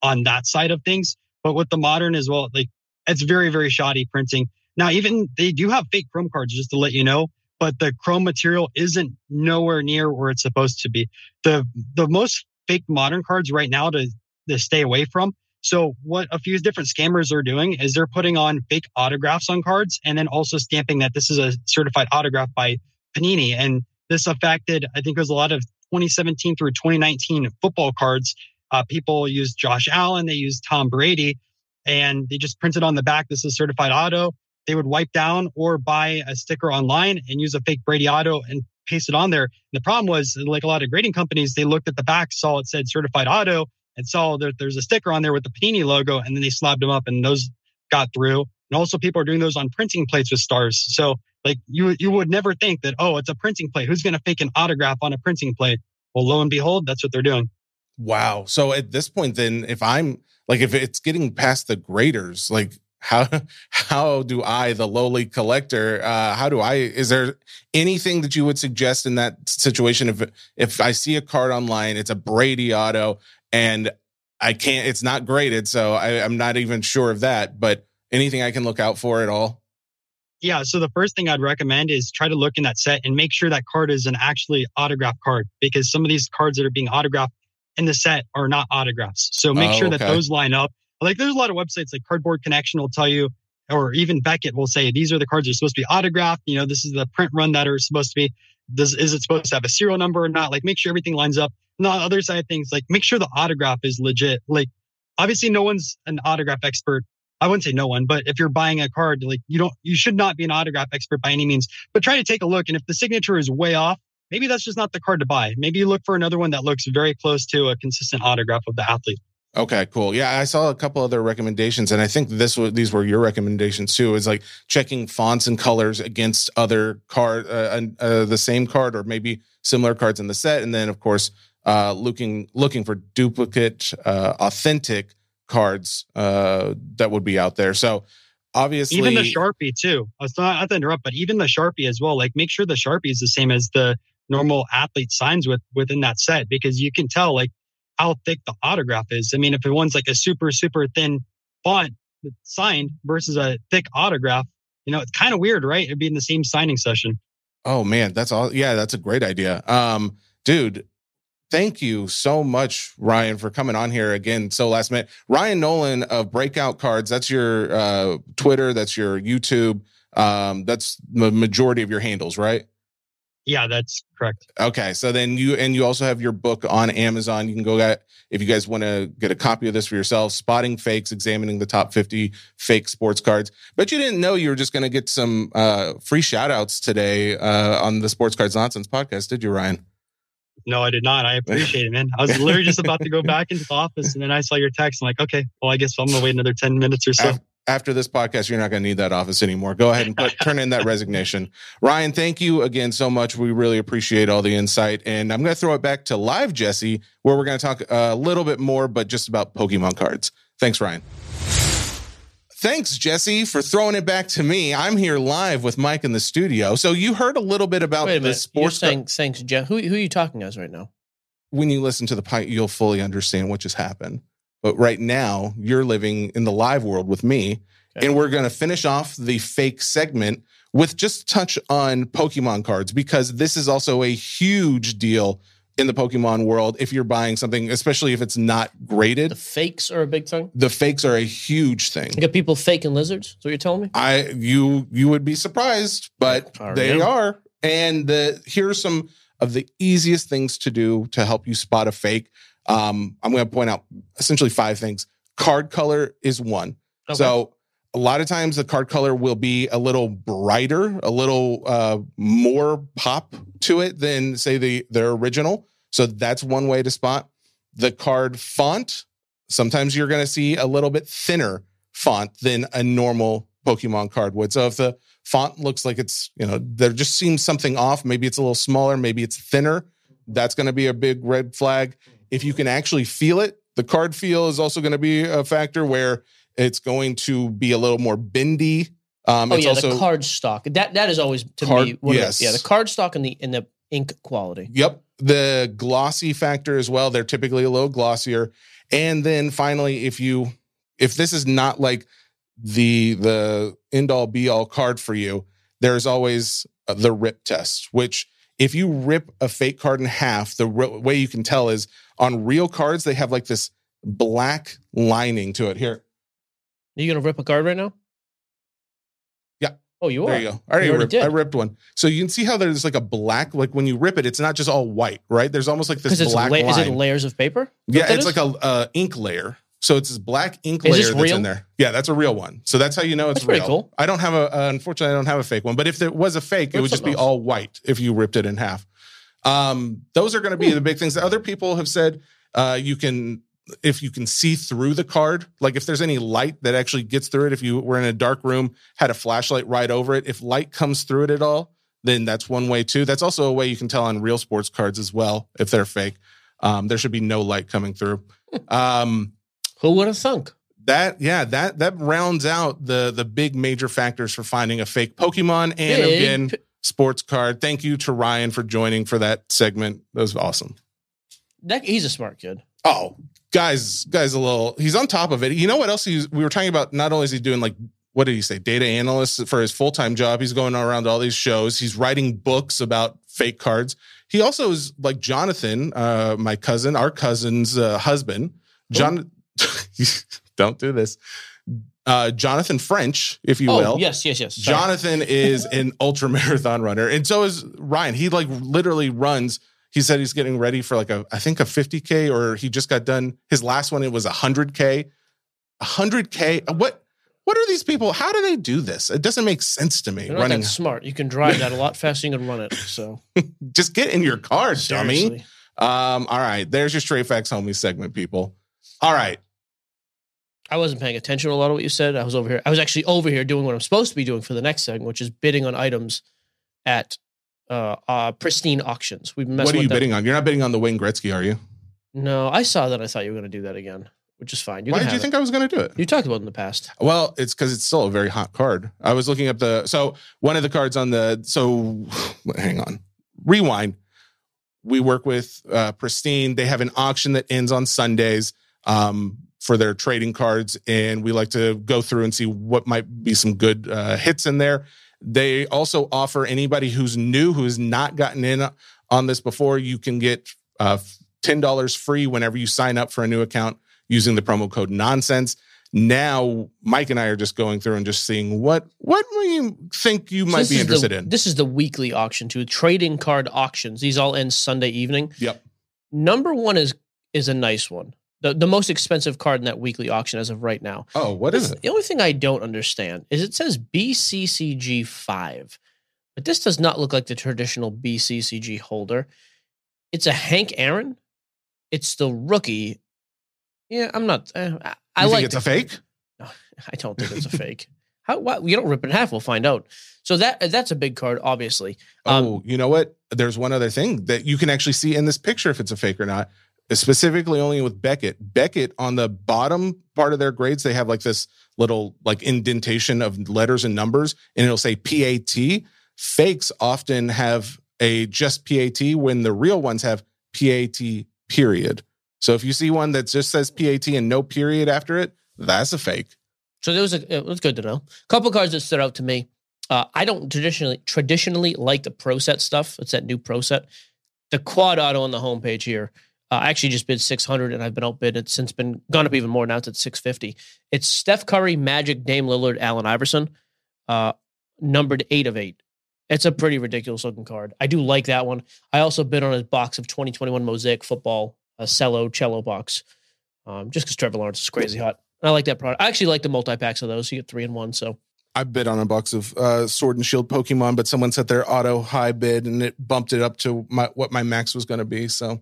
on that side of things. But with the modern as well, like it's very, very shoddy printing. Now, even they do have fake chrome cards, just to let you know, but the chrome material isn't nowhere near where it's supposed to be. The the most fake modern cards right now to, to stay away from. So what a few different scammers are doing is they're putting on fake autographs on cards and then also stamping that this is a certified autograph by Panini. And this affected, I think it was a lot of 2017 through 2019 football cards. Uh, people used Josh Allen, they used Tom Brady, and they just printed on the back, this is certified auto. They would wipe down or buy a sticker online and use a fake Brady auto and paste it on there. And the problem was, like a lot of grading companies, they looked at the back, saw it said certified auto, and that there's a sticker on there with the Panini logo, and then they slabbed them up, and those got through. And also, people are doing those on printing plates with stars. So, like you, you would never think that, oh, it's a printing plate. Who's going to fake an autograph on a printing plate? Well, lo and behold, that's what they're doing. Wow. So at this point, then, if I'm like, if it's getting past the graders, like, how how do I, the lowly collector, uh, how do I? Is there anything that you would suggest in that situation? If if I see a card online, it's a Brady auto, and I can't, it's not graded, so I, I'm not even sure of that. But anything I can look out for at all? Yeah. So the first thing I'd recommend is try to look in that set and make sure that card is an actually autographed card because some of these cards that are being autographed in the set are not autographs. So make Oh, sure that okay. those line up. Like there's a lot of websites like Cardboard Connection will tell you, or even Beckett will say these are the cards that are supposed to be autographed. You know, this is the print run that are supposed to be. Does is it supposed to have a serial number or not? Like make sure everything lines up. And the other side of things, like make sure the autograph is legit. Like obviously no one's an autograph expert. I wouldn't say no one, but if you're buying a card, like you don't, you should not be an autograph expert by any means, but try to take a look. And if the signature is way off, maybe that's just not the card to buy. Maybe you look for another one that looks very close to a consistent autograph of the athlete. Okay, cool. Yeah, I saw a couple other recommendations, and I think this was these were your recommendations too. Is like checking fonts and colors against other card, uh, uh, the same card, or maybe similar cards in the set, and then of course uh, looking looking for duplicate, uh, authentic cards uh, that would be out there. So obviously, Even the Sharpie too. I was not, not to interrupt, but even the Sharpie as well. Like make sure the Sharpie is the same as the normal athlete signs with within that set because you can tell like how thick the autograph is. I mean, if it one's like a super, super thin font signed versus a thick autograph, you know, it's kind of weird, right? It'd be in the same signing session. Oh man, that's all. Yeah, that's a great idea. Um, dude, thank you so much, Ryan, for coming on here again so last minute. Ryan Nolan of Breakout Cards. That's your uh, Twitter. That's your YouTube. Um, that's the majority of your handles, right? Yeah, that's correct. Okay, so then you and you also have your book on Amazon. You can go get if you guys want to get a copy of this for yourself. Spotting fakes, examining the top fifty fake sports cards. But you didn't know you were just going to get some uh, free shout outs today uh, on the Sports Cards Nonsense podcast, did you, Ryan? No, I did not. I appreciate it, man. I was literally just about to go back into the office and then I saw your text. I'm like, okay, well, I guess I'm going to wait another 10 minutes or so. Af- After this podcast, you're not going to need that office anymore. Go ahead and put, turn in that resignation. Ryan, thank you again so much. We really appreciate all the insight. And I'm going to throw it back to live Jesse, where we're going to talk a little bit more, but just about Pokemon cards. Thanks, Ryan. Thanks, Jesse, for throwing it back to me. I'm here live with Mike in the studio. So you heard a little bit about the. You're sports. saying thanks, Jeff. Who, who are you talking as right now? when you listen to the pipe, you'll fully understand what just happened. But right now, you're living in the live world with me, Okay. and we're going to finish off the fake segment with just touch on Pokemon cards because this is also a huge deal in the Pokemon world. If you're buying something, especially if it's not graded, The fakes are a big thing. the fakes are a huge thing. You got people faking lizards. Is what you're telling me? I you you would be surprised, but they are. And the here are some of the easiest things to do to help you spot a fake. Um, I'm going to point out essentially five things. Card color is one. Okay. So a lot of times the card color will be a little brighter, a little uh, more pop to it than say the their original. So that's one way to spot the card font. Sometimes you're going to see a little bit thinner font than a normal Pokemon card would. So if the font looks like it's, you know, there just seems something off, maybe it's a little smaller, maybe it's thinner, that's going to be a big red flag. If you can actually feel it, the card feel is also going to be a factor where it's going to be a little more bendy. Um, oh it's yeah, also, the card stock. That that is always to Card- me. One of the- yes. yeah, the card stock and the and the ink quality. Yep. The glossy factor as well. They're typically a little glossier. And then finally, if you if this is not like the the end all be all card for you, there's always uh, the rip test, which if you rip a fake card in half, the re- way you can tell is on real cards, they have like this black lining to it. Here, Are you gonna rip a card right now? Yeah. Oh, you are. There you go. I already, already ripped, did. I ripped one. So you can see how there's like a black, like when you rip it, it's not just all white, right? There's almost like this black la- is it layers of paper? Is Yeah, it's is? like a uh, ink layer. So it's this black ink layer that's real? in there. Yeah, that's a real one. So that's how you know it's That's pretty real. cool. I don't have a uh, unfortunately I don't have a fake one, but if there was a fake, it would just be else. all white if you ripped it in half. Um, those are going to be Hmm. the big things. that Other people have said uh, you can if you can see through the card, like if there's any light that actually gets through it. If you were in a dark room, had a flashlight right over it, if light comes through it at all, then that's one way too. That's also a way you can tell on real sports cards as well if they're fake. Um, there should be no light coming through. Um, Who would have thunk? that yeah that that rounds out the the big major factors for finding a fake Pokemon. And Big again, p- sports card. Thank you to Ryan for joining for that segment. That was awesome. That, he's a smart kid. Oh, guys, guys, a little. He's on top of it. You know what else? He's. We were talking about. Not only is he doing like what did he say? Data analyst for his full time job. He's going around all these shows. He's writing books about fake cards. He also is like Jonathan, uh, my cousin, our cousin's uh, husband. John, don't do this. Uh, Jonathan French, if you oh, will. yes, yes, yes. Sorry. Jonathan is an ultra marathon runner, and so is Ryan. He like literally runs. He said he's getting ready for like a, I think a 50k, or he just got done his last one. It was a 100k, 100k. What what are these people? How do they do this? It doesn't make sense to me. Running, smart. You can drive that a lot faster than you can run it. So, just get in your car, dummy. Um, all right, there's your straight facts, homie segment, people. All right, I wasn't paying attention to a lot of what you said. I was over here. I was actually over here doing what I'm supposed to be doing for the next segment, which is bidding on items at uh, uh pristine auctions. We've messing what are you bidding on? You're not bidding on the Wayne Gretzky, are you? No, I saw that. I thought you were going to do that again, which is fine. You Why did you have think. I was going to do it? You talked about it in the past. Well, it's because it's still a very hot card. I was looking up the so one of the cards on the so hang on, rewind. We work with uh, Pristine. They have an auction that ends on Sundays um, for their trading cards, and we like to go through and see what might be some good uh, hits in there. They also offer anybody who's new who has not gotten in on this before. You can get uh, ten dollars free whenever you sign up for a new account using the promo code Nonsense now Mike and I are just going through and just seeing what what we think you So might be interested the, in. This is the weekly auction too. Trading card auctions. These all end Sunday evening. Yep. Number one is is a nice one. The the most expensive card in that weekly auction as of right now. Oh, what is it? The only thing I don't understand is it says BCCG five, but this does not look like the traditional BCCG holder. It's a Hank Aaron. It's the rookie. Yeah, I'm not. Uh, I, You think like it's the- a fake? I don't think it's a fake. How? Why, you don't rip it in half. We'll find out. So that that's a big card, obviously. Um, oh, you know what? There's one other thing that you can actually see in this picture if it's a fake or not. Specifically, only with Beckett. Beckett on the bottom part of their grades, they have like this little like indentation of letters and numbers, and it'll say PAT. Fakes often have a just PAT when the real ones have PAT period. So if you see one that just says PAT and no period after it, that's a fake. So there was a it was good to know. A couple cards that stood out to me. Uh, I don't traditionally traditionally like the pro set stuff. It's that new pro set. The quad auto on the homepage here. Uh, I actually just bid 600 and I've been outbid. It's since been gone up even more. Now it's at 650. It's Steph Curry, Magic, Dame Lillard, Allen Iverson, uh, numbered eight of eight. It's a pretty ridiculous looking card. I do like that one. I also bid on a box of 2021 Mosaic football, a cello cello box, um, just because Trevor Lawrence is crazy hot. I like that product. I actually like the multi packs of those. You get three in one. So I bid on a box of uh, Sword and Shield Pokemon, but someone set their auto high bid and it bumped it up to my, what my max was going to be. So,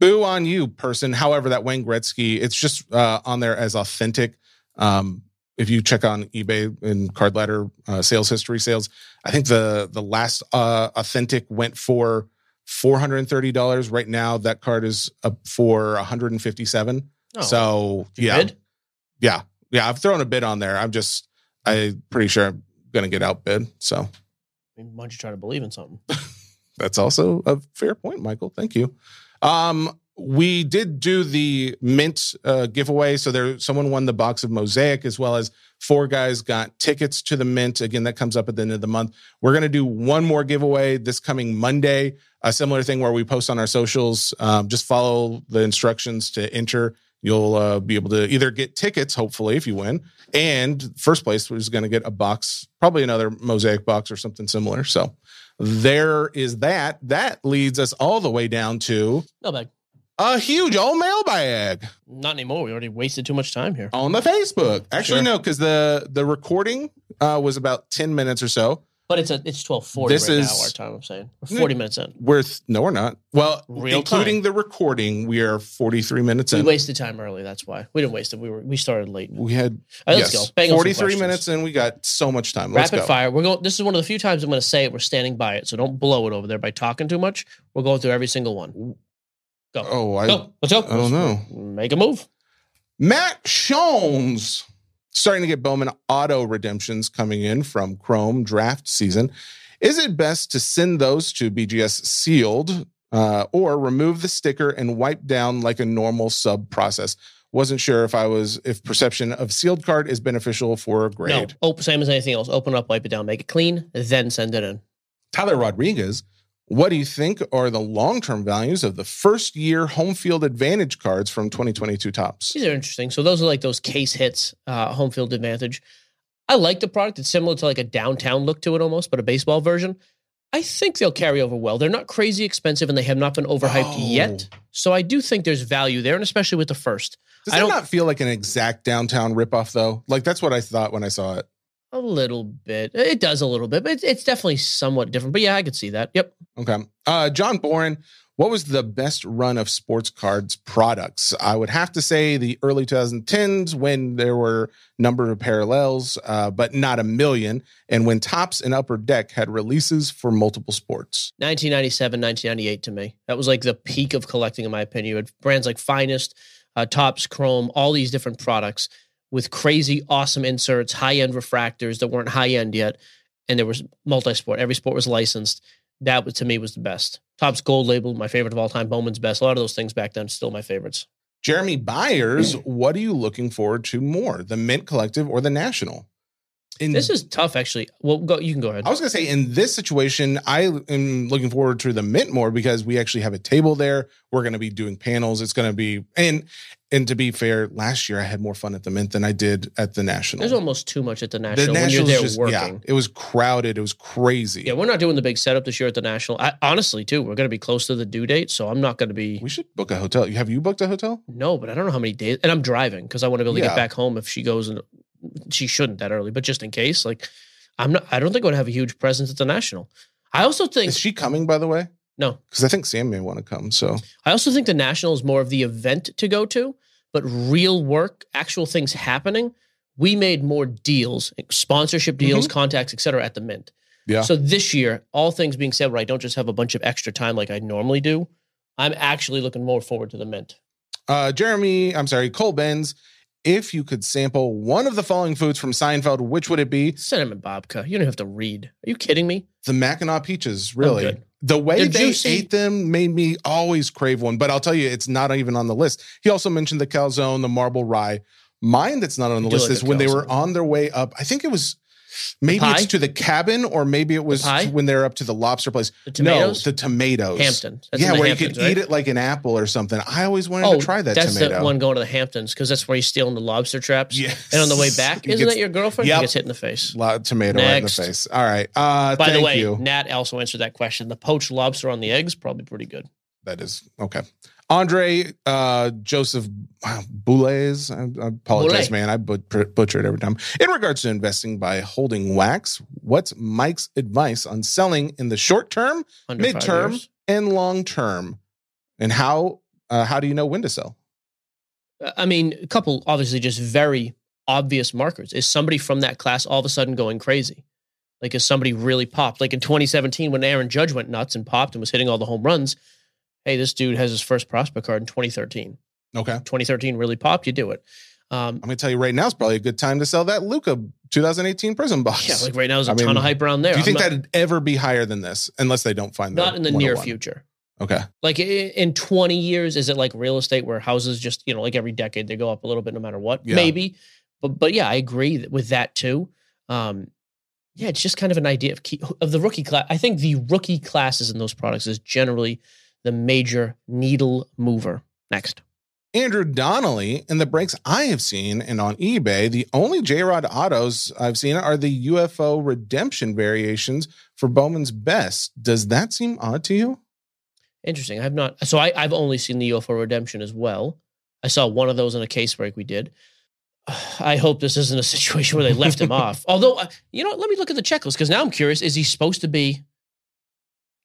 boo on you, person. However, that Wayne Gretzky, it's just uh, on there as authentic. Um, if you check on eBay and Card Ladder uh, sales history sales, I think the the last uh, authentic went for four hundred and thirty dollars. Right now, that card is up for one hundred and fifty seven. Oh. so yeah, bid? yeah, yeah. I've thrown a bid on there. I'm just, I'm pretty sure I'm gonna get outbid. So I mean, why don't you try to believe in something? that's also a fair point, Michael. Thank you. Um, we did do the mint uh, giveaway. So there, someone won the box of Mosaic as well as four guys got tickets to the mint. Again, that comes up at the end of the month. We're going to do one more giveaway this coming Monday. A similar thing where we post on our socials. Um, just follow the instructions to enter. You'll uh, be able to either get tickets, hopefully, if you win, and first place is going to get a box, probably another mosaic box or something similar. So there is that. That leads us all the way down to No bag. a huge old mailbag Not anymore. We already wasted too much time here. on the Facebook. Actually, Sure. no, because the the recording uh, was about ten minutes or so. But it's a it's twelve forty This right is- now. Our time. I'm saying we're forty minutes in. We're th- no, we're not. Well, Real including time. the recording, we are forty three minutes in. We wasted time early. That's why we didn't waste it. We were we started late. We had All right, let's go. Bang forty three minutes, and we got so much time. Let's Rapid go. fire. We're going. This is one of the few times I'm going to say it. We're standing by it, so don't blow it over there by talking too much. We're going through every single one. Go. Oh, I go. Let's go. I don't know. Make a move. Matt Shones starting to get Bowman auto redemptions coming in from Chrome draft season. Is it best to send those to BGS sealed uh, or remove the sticker and wipe down like a normal sub process? Wasn't sure if I was if perception of sealed card is beneficial for a grade. No, oh, same as anything else. Open up, wipe it down, make it clean, then send it in. Tyler Rodriguez, what do you think are the long term values of the first year home field advantage cards from 2022 Topps? These are interesting. So those are like those case hits, uh, home field advantage. I like the product. It's similar to like a downtown look to it almost, but a baseball version. I think they'll carry over well. They're not crazy expensive and they have not been overhyped Oh. yet. So I do think there's value there, and especially with the first. Does I that not feel like an exact downtown ripoff though? Like that's what I thought when I saw it. A little bit. It does a little bit, but it's, it's definitely somewhat different. But yeah, I could see that. Yep. Okay. Uh, John Boren, what was the best run of sports cards products? I would have to say the early 2010s when there were number of parallels, uh, but not a million, and when Topps and Upper Deck had releases for multiple sports. 1997, 1998 to me. That was like the peak of collecting, in my opinion. You had brands like Finest, uh, Topps, Chrome, all these different products with crazy, awesome inserts, high end refractors that weren't high end yet. And there was multi sport. Every sport was licensed. That was, to me was the best. Topps Gold Label, my favorite of all time. Bowman's best. A lot of those things back then, still my favorites. Jeremy Byers, what are you looking forward to more, the Mint Collective or the National? In This is tough, actually. Well, go, you can go ahead. I was going to say, in this situation, I am looking forward to the Mint more because we actually have a table there. We're going to be doing panels. It's going to be and and to be fair, last year I had more fun at the Mint than I did at the National. There's almost too much at the the National when you're there just working. yeah, it was crowded. It was crazy. Yeah, we're not doing the big setup this year at the National. I, honestly, too, we're going to be close to the due date, so I'm not going to be. we should book a hotel. Have you booked a hotel? No, but I don't know how many days. And I'm driving because I want to be able to Yeah. get back home if she goes and she shouldn't that early, but just in case, like I'm not. I don't think I would have a huge presence at the National. I also think Is she coming? By the way, no. because I think Sam may want to come. So I also think the National is more of the event to go to, but real work, actual things happening. We made more deals, sponsorship deals, contacts, etc. at the Mint. Mm-hmm. yeah, So this year, all things being said, where I don't just have a bunch of extra time like I normally do, I'm actually looking more forward to the Mint. uh, Jeremy, I'm sorry, Cole Benz. If you could sample one of the following foods from Seinfeld, which would it be? Cinnamon babka. You don't have to read. Are you kidding me? The Mackinaw peaches, really. The way They're they juicy. ate them made me always crave one. But I'll tell you, it's not even on the list. He also mentioned the calzone, the marble rye. Mine that's not on the list like is when they were on their way up. I think it was maybe it's to the cabin, or maybe it was pie? when they're up to the lobster place. The tomatoes? No, the tomatoes. Hampton. That's yeah, in the where Hamptons, you could right? eat it like an apple or something. I always wanted Oh, to try that that's tomato. the one going to the Hamptons because that's where he's stealing the lobster traps. Yes. And on the way back, He isn't gets- that your girlfriend? Yep. He gets hit in the face. Lot tomato right in the Next. face. All right. Uh, By the way, you. Nat also answered that question. The poached lobster on the eggs probably pretty good. That is okay. Andre uh, Joseph Boulez. I, I apologize, Boulez. man. I but- butcher it every time. In regards to investing by holding wax, what's Mike's advice on selling in the short term, Under midterm, years. and long term? And how uh, how do you know when to sell? I mean, a couple obviously just very obvious markers. Is somebody from that class all of a sudden going crazy? Like, is somebody really popped? Like in 2017, when Aaron Judge went nuts and popped and was hitting all the home runs. Hey, this dude has his first prospect card in 2013. Okay. 2013 really popped. You do it. Um, I'm going to tell you right now, it's probably a good time to sell that Luka 2018 Prizm box. yeah, like right now, there's a I ton mean, of hype around there. Do you I'm think not, that'd ever be higher than this, unless they don't find that. not in the near future? Okay. Like in 20 years, is it like real estate where houses just, you know, like every decade they go up a little bit no matter what? Yeah. Maybe. But but yeah, I agree with that too. Um, yeah, it's just kind of an idea of key, of the rookie class. I think the rookie classes in those products is generally the major needle mover. Next. Andrew Donnelly in the breaks I have seen and on eBay, the only J Rod autos I've seen are the UFO redemption variations for Bowman's best. Does that seem odd to you? Interesting. I've not. So I, I've only seen the UFO redemption as well. I saw one of those in a case break we did. I hope this isn't a situation where they left him off. Although, uh, you know, let me look at the checklist because now I'm curious. Is he supposed to be?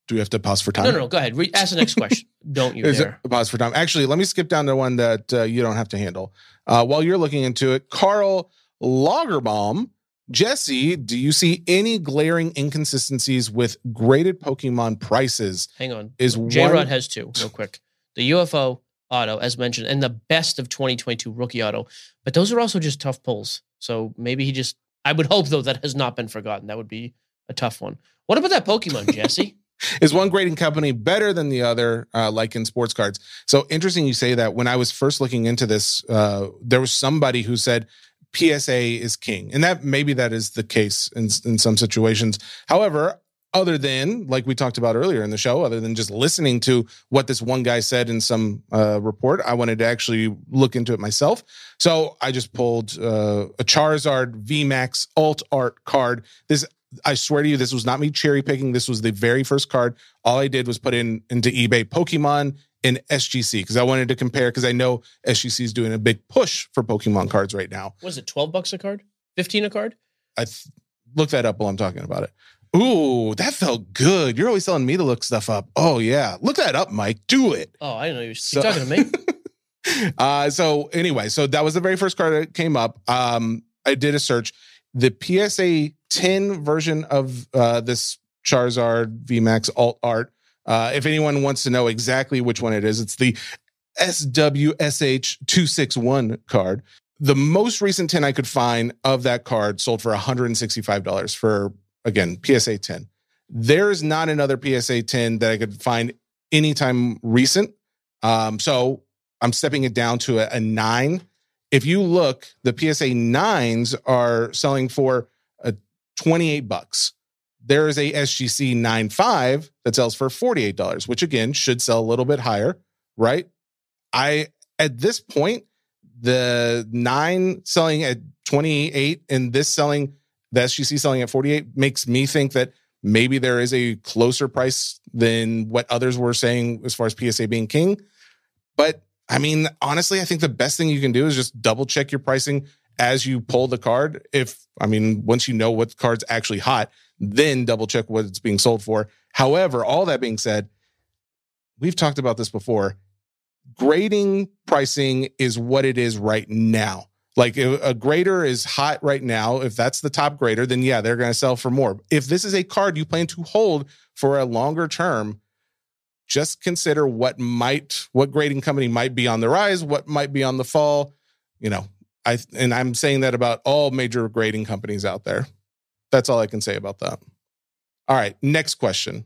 Do we have to pause for time? No, no, no. Go ahead. Re- ask the next question. Don't you Is dare. it pause for time? Actually, let me skip down to one that uh, you don't have to handle. Uh, while you're looking into it, Carl Lagerbaum, Jesse, do you see any glaring inconsistencies with graded Pokemon prices? Hang on. Is J Rod one- has two, real quick. The UFO auto, as mentioned, and the best of 2022 rookie auto. But those are also just tough pulls. So maybe he just. I would hope though that has not been forgotten. That would be a tough one. What about that Pokemon, Jesse? Is one grading company better than the other, uh, like in sports cards? So interesting you say that. When I was first looking into this, uh, there was somebody who said PSA is king, and that maybe that is the case in in some situations. However, other than like we talked about earlier in the show, other than just listening to what this one guy said in some uh, report, I wanted to actually look into it myself. So I just pulled uh, a Charizard VMAX Alt Art card. This I swear to you, this was not me cherry picking. This was the very first card. All I did was put in into eBay Pokemon and SGC because I wanted to compare because I know SGC is doing a big push for Pokemon cards right now. Was it 12 bucks a card? 15 a card? I th- look that up while I'm talking about it. Ooh, that felt good. You're always telling me to look stuff up. Oh yeah, look that up, Mike. Do it. Oh, I know you're So- talking to me. uh, so anyway, so that was the very first card that came up. Um, I did a search. The PSA 10 version of uh, this Charizard VMAX alt art. Uh, if anyone wants to know exactly which one it is, it's the SWSH 261 card. The most recent 10 I could find of that card sold for $165 for, again, PSA 10. There is not another PSA 10 that I could find anytime recent. Um, so I'm stepping it down to a, a nine. If you look, the PSA nines are selling for 28 bucks. There is a SGC 95 that sells for $48, which again should sell a little bit higher, right? I at this point, the nine selling at 28 and this selling the SGC selling at 48 makes me think that maybe there is a closer price than what others were saying as far as PSA being king. But I mean, honestly, I think the best thing you can do is just double check your pricing as you pull the card. If, I mean, once you know what card's actually hot, then double check what it's being sold for. However, all that being said, we've talked about this before. Grading pricing is what it is right now. Like a grader is hot right now. If that's the top grader, then yeah, they're going to sell for more. If this is a card you plan to hold for a longer term, just consider what might what grading company might be on the rise, what might be on the fall. You know, I and I'm saying that about all major grading companies out there. That's all I can say about that. All right, next question.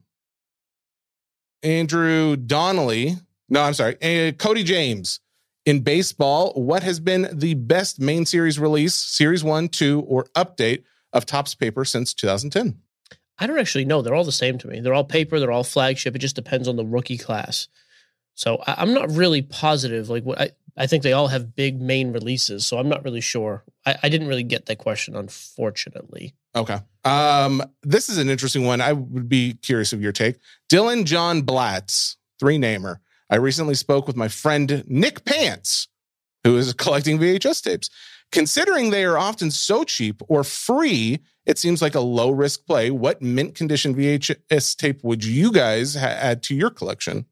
Andrew Donnelly. No, I'm sorry. Uh, Cody James. In baseball, what has been the best main series release, series one, two, or update of Topps paper since 2010? I don't actually know. They're all the same to me. They're all paper. They're all flagship. It just depends on the rookie class. So I, I'm not really positive. Like what I, I think they all have big main releases. So I'm not really sure. I, I didn't really get that question, unfortunately. Okay. Um, this is an interesting one. I would be curious of your take. Dylan John Blatz, three namer. I recently spoke with my friend Nick Pants, who is collecting VHS tapes. Considering they are often so cheap or free, it seems like a low risk play. What mint condition VHS tape would you guys ha- add to your collection?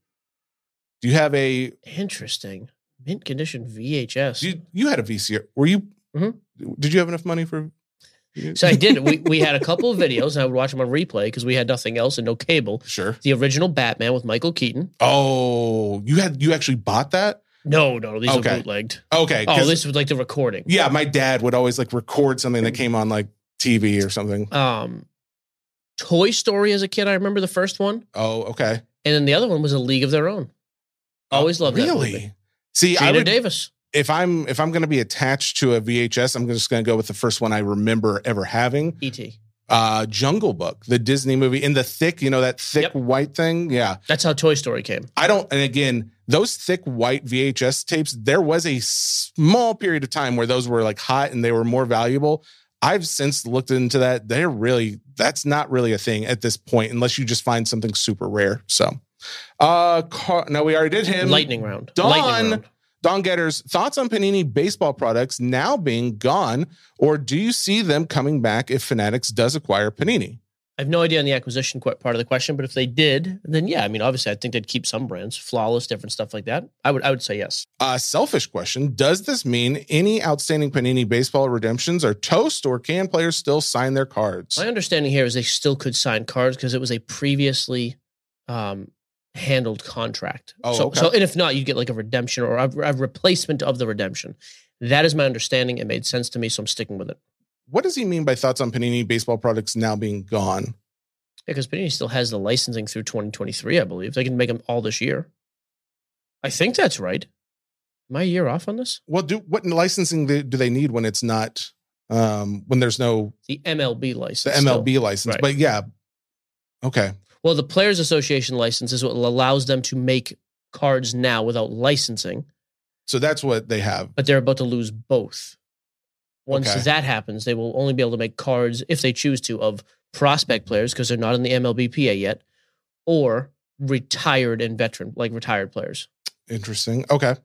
Do you have a Interesting. Mint condition VHS. you, you had a VCR? Were you? Mhm. Did you have enough money for? So I did. We we had a couple of videos, and I would watch them on replay because we had nothing else and no cable. Sure. The original Batman with Michael Keaton. Oh, you had you actually bought that? No, no, these Okay. are bootlegged. Okay. Oh, this was like the recording. Yeah, my dad would always like record something that came on like TV or something. Um, Toy Story as a kid, I remember the first one, Oh, okay. and then the other one was A League of Their Own. Always loved that really. See, I Geena would Davis. if I'm if I'm going to be attached to a VHS, I'm just going to go with the first one I remember ever having. E.T. Uh, Jungle Book, the Disney movie, in the thick, you know that thick Yep. white thing. Yeah, That's how Toy Story came. I don't. And again, those thick white VHS tapes, there was a small period of time where those were like hot and they were more valuable. I've since looked into that. They're really that's not really a thing at this point, unless you just find something super rare. So, uh, Car- no, we already did him. Lightning round. Dawn. Lightning round. Don Getter's thoughts on Panini baseball products now being gone, or do you see them coming back if Fanatics does acquire Panini? I have no idea on the acquisition part of the question, but if they did, then yeah, I mean, obviously, I think they'd keep some brands, flawless, different stuff like that. I would, I would say yes. A selfish question Does this mean any outstanding Panini baseball redemptions are toast, or can players still sign their cards? My understanding here is they still could sign cards because it was a previously um, handled contract. Oh, so, okay. so and if not, you get like a redemption or a, a replacement of the redemption. That is my understanding. It made sense to me, so I'm sticking with it. What does he mean by thoughts on Panini baseball products now being gone? Because Panini still has the licensing through 2023, I believe. They can make them all this year. I think that's right. Am I a year off on this? Well, do what licensing do they need when it's not um when there's no The MLB license. the still. MLB license? Right. But yeah, okay, Well, the Players Association license is what allows them to make cards now without licensing, so that's what they have. but they're about to lose both. Once Okay. that happens, they will only be able to make cards, if they choose to, of prospect players because they're not in the MLBPA yet, or retired and veteran, like retired players. Interesting. Okay.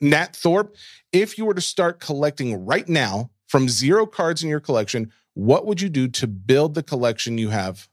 Nat Thorpe, if you were to start collecting right now from zero cards in your collection, what would you do to build the collection you have?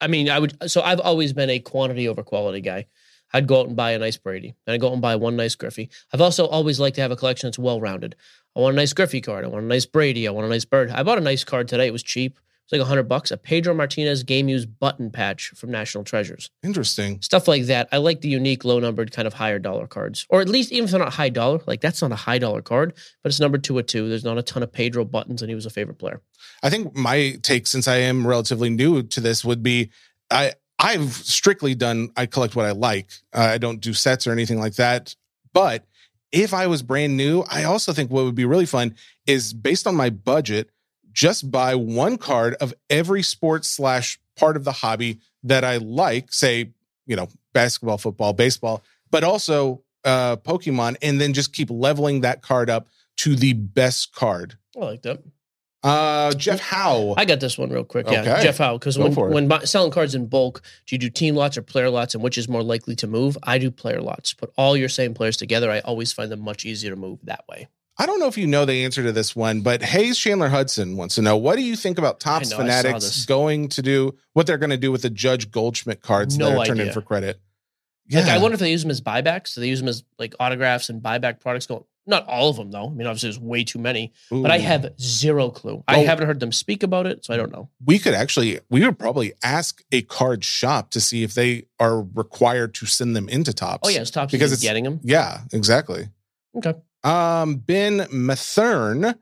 I mean, I would. So I've always been a quantity over quality guy. I'd go out and buy a nice Brady. and I'd go out and buy one nice Griffey. I've also always liked to have a collection that's well rounded. I want a nice Griffey card. I want a nice Brady. I want a nice Bird. I bought a nice card today. It was cheap. It's like a hundred bucks. A Pedro Martinez game used button patch from National Treasures. Interesting. Stuff like that. I like the unique, low numbered, kind of higher dollar cards, or at least even if they're not high dollar. Like that's not a high dollar card, but it's numbered to a two. There's not a ton of Pedro buttons, and he was a favorite player. I think my take, since I am relatively new to this, would be I I've strictly done I collect what I like. Uh, I don't do sets or anything like that. But if I was brand new, I also think what would be really fun is based on my budget, just buy one card of every sport slash part of the hobby that I like. Say, you know, basketball, football, baseball, but also uh, Pokemon, and then just keep leveling that card up to the best card. I like that. Uh, Jeff Howe. I got this one real quick. Yeah, Okay. Jeff Howe. Because when, when bu- selling cards in bulk, do you do team lots or player lots, and which is more likely to move? I do player lots. Put all your same players together. I always find them much easier to move that way. I don't know if you know the answer to this one, but Hayes Chandler Hudson wants to know what do you think about Topps know, Fanatics going to do what they're going to do with the Judge Goldschmidt cards No that are turned in for credit? Like, I wonder if they use them as buybacks. Do they use them as like autographs and buyback products? Go not all of them though. I mean, obviously, there's way too many. But I have zero clue. I haven't heard them speak about it, so I don't know. We could actually, we would probably ask a card shop to see if they are required to send them into Topps. Oh yeah, it's top because because it's getting them. Yeah, exactly. Okay. Um, Ben Mathern,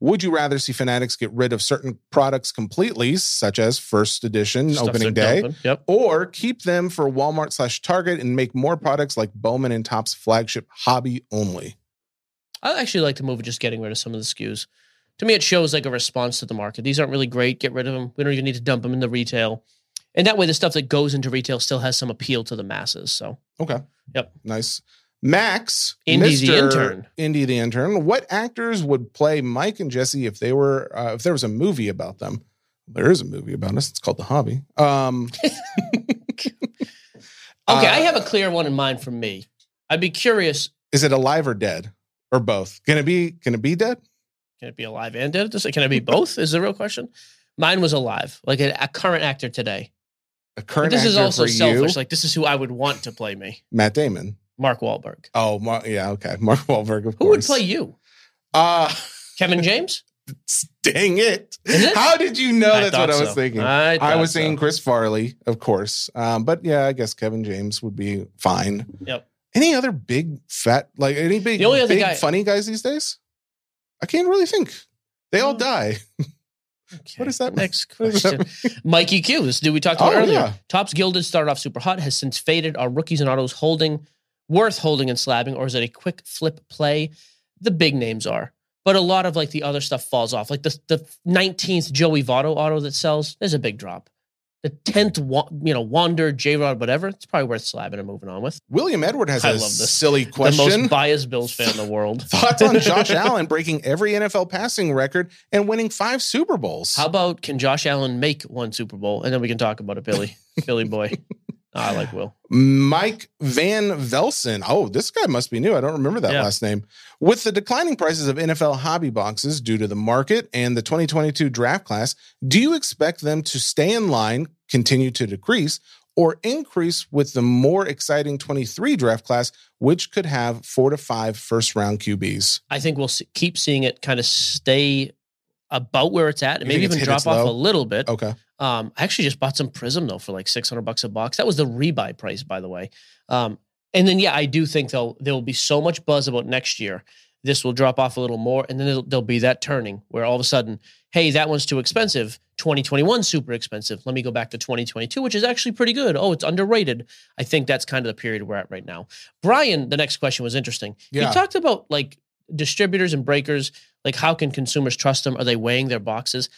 would you rather see Fanatics get rid of certain products completely, such as first edition Stuff opening day. Yep. or keep them for Walmart slash Target and make more products like Bowman and Topps flagship hobby only? I actually like to move at just getting rid of some of the SKUs. To me, it shows like a response to the market. These aren't really great. Get rid of them. We don't even need to dump them in the retail. And that way, the stuff that goes into retail still has some appeal to the masses. So, Okay. Yep. Nice. Max, Indy the Mr. intern. Indy the intern. What actors would play Mike and Jesse if they were uh, if there was a movie about them? There is a movie about us. It's called The Hobby. Um, okay, Uh, I have a clear one in mind for me. I'd be curious. is it alive or dead or both? Can it be? Can it be dead? Can it be alive and dead? Can it be both? Is the real question. Mine was alive, like a, a current actor today. A But current this is also selfish. you, Like this is who I would want to play me, Matt Damon. Mark Wahlberg. Oh, Mar- yeah, okay, Mark Wahlberg. Of course. Who would play you? Uh Kevin James? dang it! It? How did you know I that's what I was so. thinking? I I was so. saying Chris Farley, of course. Um, but yeah, I guess Kevin James would be fine. Yep. Any other big fat like any big, The only other big guy- funny guys these days? I can't really think. They all Oh. die. Okay, What is that? Next that question. Mikey Q. This dude we talked about Oh, earlier. yeah. Topps Gilded started off super hot, has since faded. Are rookies and autos holding, worth holding and slabbing, or is it a quick flip play? The big names are. But a lot of like the other stuff falls off. Like the the 19th Joey Votto auto that sells, there's a big drop. The 10th, you know, Wander, J Rod, whatever, it's probably worth slabbing and moving on with. William Edward has I a love this. silly The question. most biased Bills fan in the world. Thoughts on Josh Allen breaking every NFL passing record and winning five Super Bowls? How about can Josh Allen make one Super Bowl? And then we can talk about it, Billy. Billy boy. I like Will. Mike Van Velsen. Oh, this guy must be new. I don't remember that Yeah. last name. With the declining prices of NFL hobby boxes due to the market and the 2022 draft class, do you expect them to stay in line, continue to decrease, or increase with the more exciting 23 draft class, which could have four to five first round QBs? I think we'll keep seeing it kind of stay about where it's at and maybe even drop off low? a little bit. Okay. Um, I actually just bought some Prizm though for like six hundred bucks a box. That was the rebuy price, by the way. Um, and then yeah, I do think though there will be so much buzz about next year. This will drop off a little more, and then there'll, be that turning where all of a sudden, hey, that one's too expensive. 2021 super expensive. Let me go back to 2022, which is actually pretty good. Oh, it's underrated. I think that's kind of the period we're at right now. Brian, the next question was interesting. Yeah. He talked about like distributors and breakers. Like, how can consumers trust them? Are they weighing their boxes?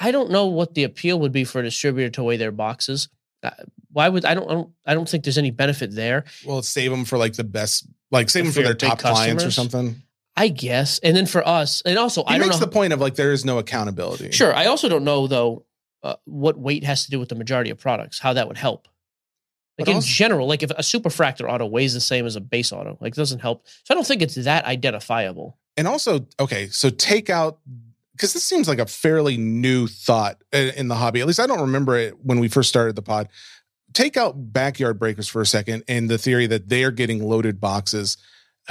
I don't know what the appeal would be for a distributor to weigh their boxes. Uh, Why would I don't, I don't I don't think there's any benefit there. Well, save them for like the best, like save them For for their top clients or something. I guess. And then for us, and also He I don't makes know. the point of like there is no accountability. Sure. I also don't know though uh, what weight has to do with the majority of products. How that would help. Like But in also- general, like if a superfractor auto weighs the same as a base auto, like it doesn't help. So I don't think it's that identifiable. And also, okay, so take out because this seems like a fairly new thought in, the hobby. At least I don't remember it when we first started the pod. Take out backyard breakers for a second and the theory that they are getting loaded boxes.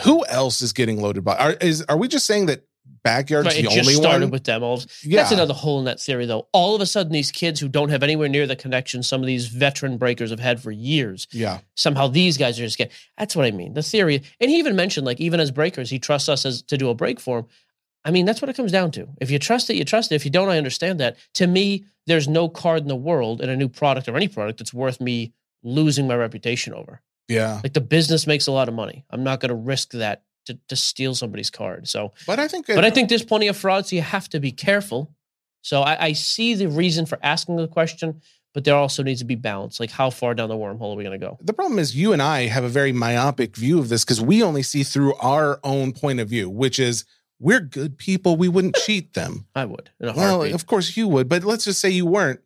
Who else is getting loaded box? Are, is are we just saying that backyard's Right, the it just only started one? with demos. Yeah, That's another hole in that theory, though. All of a sudden, these kids who don't have anywhere near the connection some of these veteran breakers have had for years, yeah. somehow these guys are just getting. That's what I mean. The theory, and he even mentioned, like, even as breakers, he trusts us as to do a break for him. I mean, that's what it comes down to. If you trust it, you trust it. If you don't, I understand that. To me, there's no card in the world in a new product or any product that's worth me losing my reputation over. Yeah. Like the business makes a lot of money. I'm not going to risk that to, to steal somebody's card. So, But I think but I think there's plenty of fraud, so you have to be careful. So I, I see the reason for asking the question, but there also needs to be balance. Like how far down the wormhole are we going to go? the problem is you and I have a very myopic view of this because we only see through our own point of view, which is we're good people. We wouldn't cheat them. I would. In a Well, of course you would, but let's just say you weren't.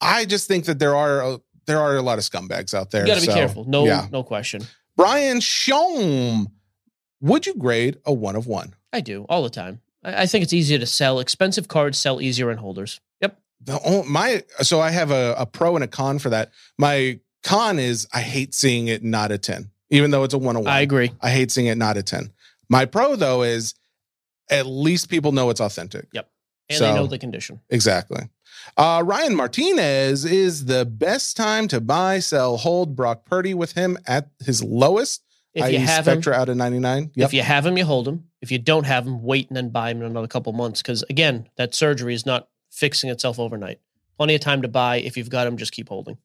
I just think that there are a, there are a lot of scumbags out there. you got to be careful. No, yeah. no question. Brian Shom, would you grade a one of one? I do all the time. I, I think it's easier to sell. Expensive cards sell easier in holders. Yep. The my so I have a, a pro and a con for that. My con is I hate seeing it not a ten, even though it's a one of one. I agree. I hate seeing it not a ten. My pro though is at least people know it's authentic. Yep. And So- they know the condition. Exactly. Uh, Ryan Martinez is the best time to buy, sell, hold Brock Purdy with him at his lowest. If you have him, Spectra out of 99. Yep. if you have him, you hold him. If you don't have him, wait and then buy him in another couple months. Because again, that surgery is not fixing itself overnight. Plenty of time to buy. If you've got him, just keep holding.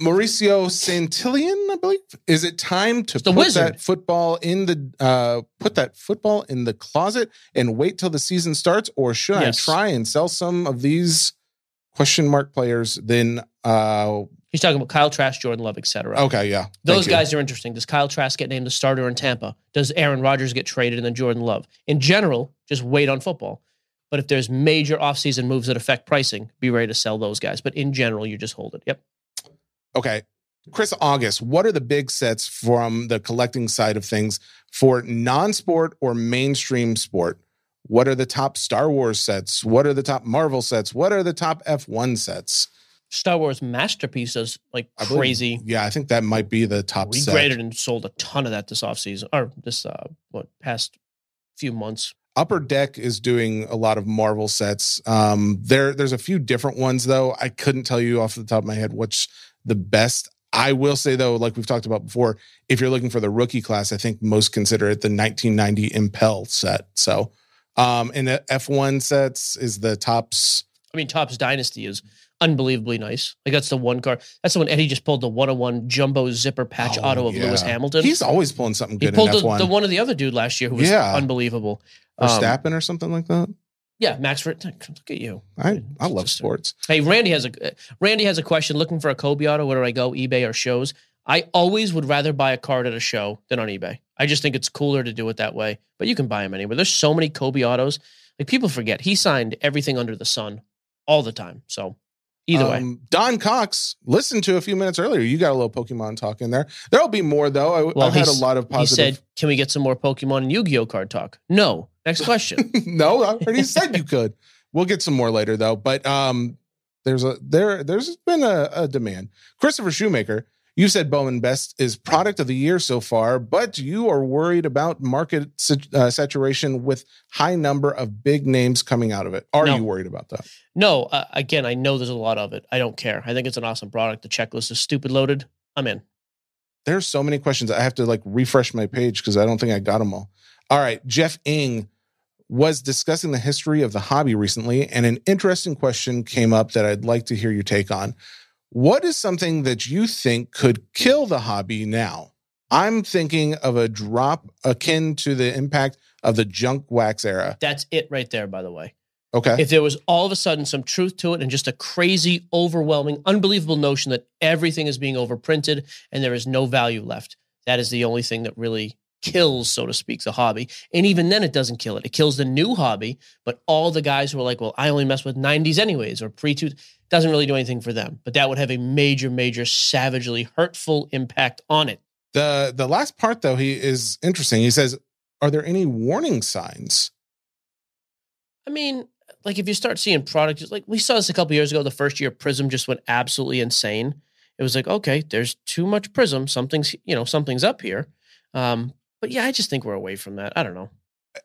Mauricio Santillan, I believe. Is it time to put wizard. that football in the uh put that football in the closet and wait till the season starts, or should Yes. I try and sell some of these question mark players? Then uh He's talking about Kyle Trask, Jordan Love, etc. okay, yeah. Thank Those you. guys are interesting. Does Kyle Trask get named the starter in Tampa? Does Aaron Rodgers get traded and then Jordan Love? In general, just wait on football. But if there's major offseason moves that affect pricing, be ready to sell those guys. But in general, you just hold it. Yep. Okay. Chris August, what are the big sets from the collecting side of things for non-sport or mainstream sport? What are the top Star Wars sets? What are the top Marvel sets? What are the top F1 sets? Star Wars masterpieces like I believe- crazy. Yeah, I think that might be the top We set. graded and sold a ton of that this offseason or this uh what past few months. Upper Deck is doing a lot of Marvel sets. Um, there, there's a few different ones though. I couldn't tell you off the top of my head which the best. I will say though, like we've talked about before, if you're looking for the rookie class, I think most consider it the 1990 Impel set. So, um, and the F1 sets is the tops. I mean, Topps Dynasty is unbelievably nice. Like that's the one car. That's the one Eddie just pulled the one on one jumbo zipper patch Oh, auto of yeah. Lewis Hamilton. He's always pulling something good. he pulled in the, F1 the one of the other dude last year who was Yeah. unbelievable. or Um, or something like that. Yeah, Max. Look at you. I, I love sports. Hey, Randy has a Randy has a question. Looking for a Kobe auto. Where do I go? eBay or shows? I always would rather buy a card at a show than on eBay. I just think it's cooler to do it that way. But you can buy them anywhere. There's so many Kobe autos. Like people forget he signed everything under the sun all the time. So either way, Um, Don Cox, listened to a few minutes earlier. You got a little Pokemon talk in there. There'll be more though. I, well, I've had a lot of positive. He said, "Can we get some more Pokemon and Yu-Gi-Oh card talk?" No. Next question. no, I already said you could. We'll get some more later though. But um, there's a there there's been a, a demand. Christopher Shoemaker, You said Bowman Best is product of the year so far, but you are worried about market uh, saturation with high number of big names coming out of it. Are No. you worried about that? No, uh, again, I know there's a lot of it. I don't care. I think it's an awesome product. The checklist is stupid loaded. I'm in. There's so many questions. I have to like refresh my page because I don't think I got them all. All right, Jeff Ing was discussing the history of the hobby recently, and an interesting question came up that I'd like to hear your take on. What is something that you think could kill the hobby now? I'm thinking of a drop akin to the impact of the junk wax era. That's it right there, by the way. Okay. If there was all of a sudden some truth to it and just a crazy, overwhelming, unbelievable notion that everything is being overprinted and there is no value left, that is the only thing that really kills, so to speak, the hobby. And even then, it doesn't kill it. It kills the new hobby, but all the guys who are like, well, I only mess with 90s anyways, or pre two, doesn't really do anything for them. But that would have a major, major, savagely hurtful impact on it. The the last part though, he is interesting. He says, Are there any warning signs? I mean, like if you start seeing products, like we saw this a couple years ago, the first year Prizm just went absolutely insane. It was like, okay, there's too much Prizm. Something's, you know, something's up here. Um, but yeah, I just think we're away from that. I don't know.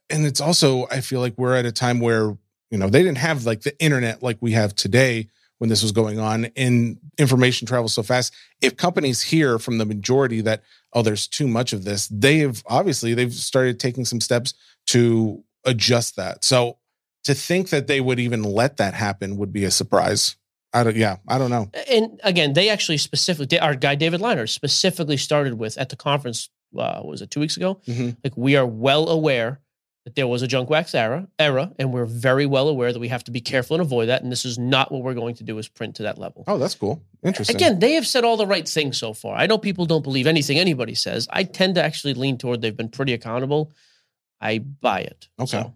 and it's also i feel like we're at a time where you know they didn't have like the internet like we have today when this was going on and information travels so fast if companies hear from the majority that oh there's too much of this they've obviously they've started taking some steps to adjust that so to think that they would even let that happen would be a surprise i don't yeah i don't know And again, they actually specifically, our guy David Leiner specifically started with at the conference. Uh, was it two weeks ago? Mhm. Like we are well aware that there was a junk wax era, era, and we're very well aware that we have to be careful and avoid that. And this is not what we're going to do is print to that level. oh that's cool interesting Again, they have said all the right things so far. I know people don't believe anything anybody says. I tend to actually lean toward they've been pretty accountable. I buy it. Okay. So,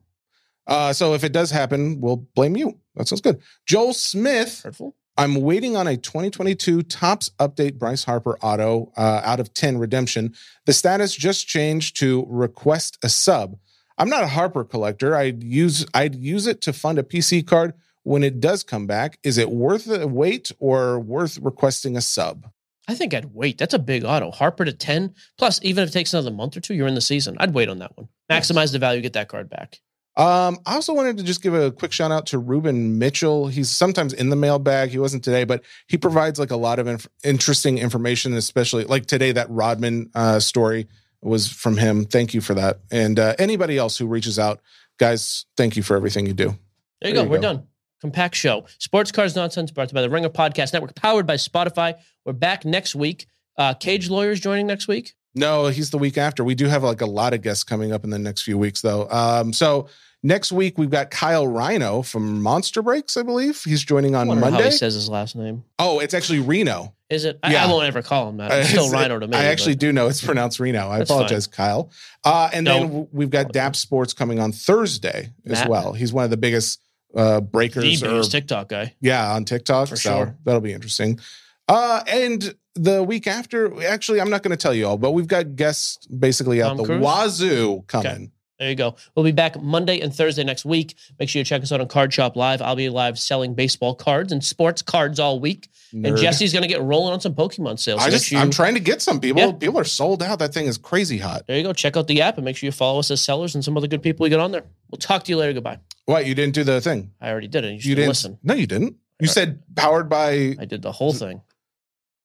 uh so if it does happen we'll blame you that sounds good joel smith hurtful. I'm waiting on a 2022 Topps Update Bryce Harper auto uh, out of 10 redemption. The status just changed to request a sub. I'm not a Harper collector. I'd use I'd use it to fund a PC card when it does come back. Is it worth the wait or worth requesting a sub? I think I'd wait. That's a big auto. Harper to 10. Plus, even if it takes another month or two, you're in the season. I'd wait on that one. Maximize the value, get that card back. Um, I also wanted to just give a quick shout out to Ruben Mitchell. He's sometimes in the mailbag. He wasn't today, but he provides like a lot of inf- interesting information, especially like today that Rodman uh, story was from him. Thank you for that. And uh, anybody else who reaches out, guys, thank you for everything you do. There you There go. you We're go. done. Compact show. Sports Card Nonsense brought to you by the Ringer Podcast Network, powered by Spotify. We're back next week. Uh, Cage Lawyers joining next week. No, he's the week after. We do have like a lot of guests coming up in the next few weeks, though. Um, so next week we've got Kyle Rhino from Monster Breaks, I believe. He's joining on Monday. he says his last name. oh, it's actually Reno. Is it? I, Yeah. I won't ever call him that. It's still Rhino to me. I actually but- do know it's pronounced Reno. I apologize, Kyle. Uh, and then No. w- we've got DAP Sports coming on Thursday as Matt. well. He's one of the biggest uh, the breakers. or- TikTok guy. yeah, on TikTok. For so sure. that'll be interesting. Uh, and the week after, actually, I'm not going to tell you all, but we've got guests basically out Tom the Cruise? wazoo coming. There you go. We'll be back Monday and Thursday next week. Make sure you check us out on Card Shop Live. I'll be live selling baseball cards and sports cards all week. And Jesse's going to get rolling on some Pokemon sales. I so just, you, I'm trying to get some people. Yeah. People are sold out. That thing is crazy hot. there you go. Check out the app and make sure you follow us as sellers and some other good people we get on there. We'll talk to you later. Goodbye. What? You didn't do the thing? I already did it. You, You didn't didn't listen. No, you didn't. You said powered by. I did the whole thing.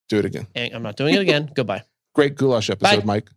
Do it again. And I'm not doing it again. Goodbye. Great goulash episode, Bye. Mike.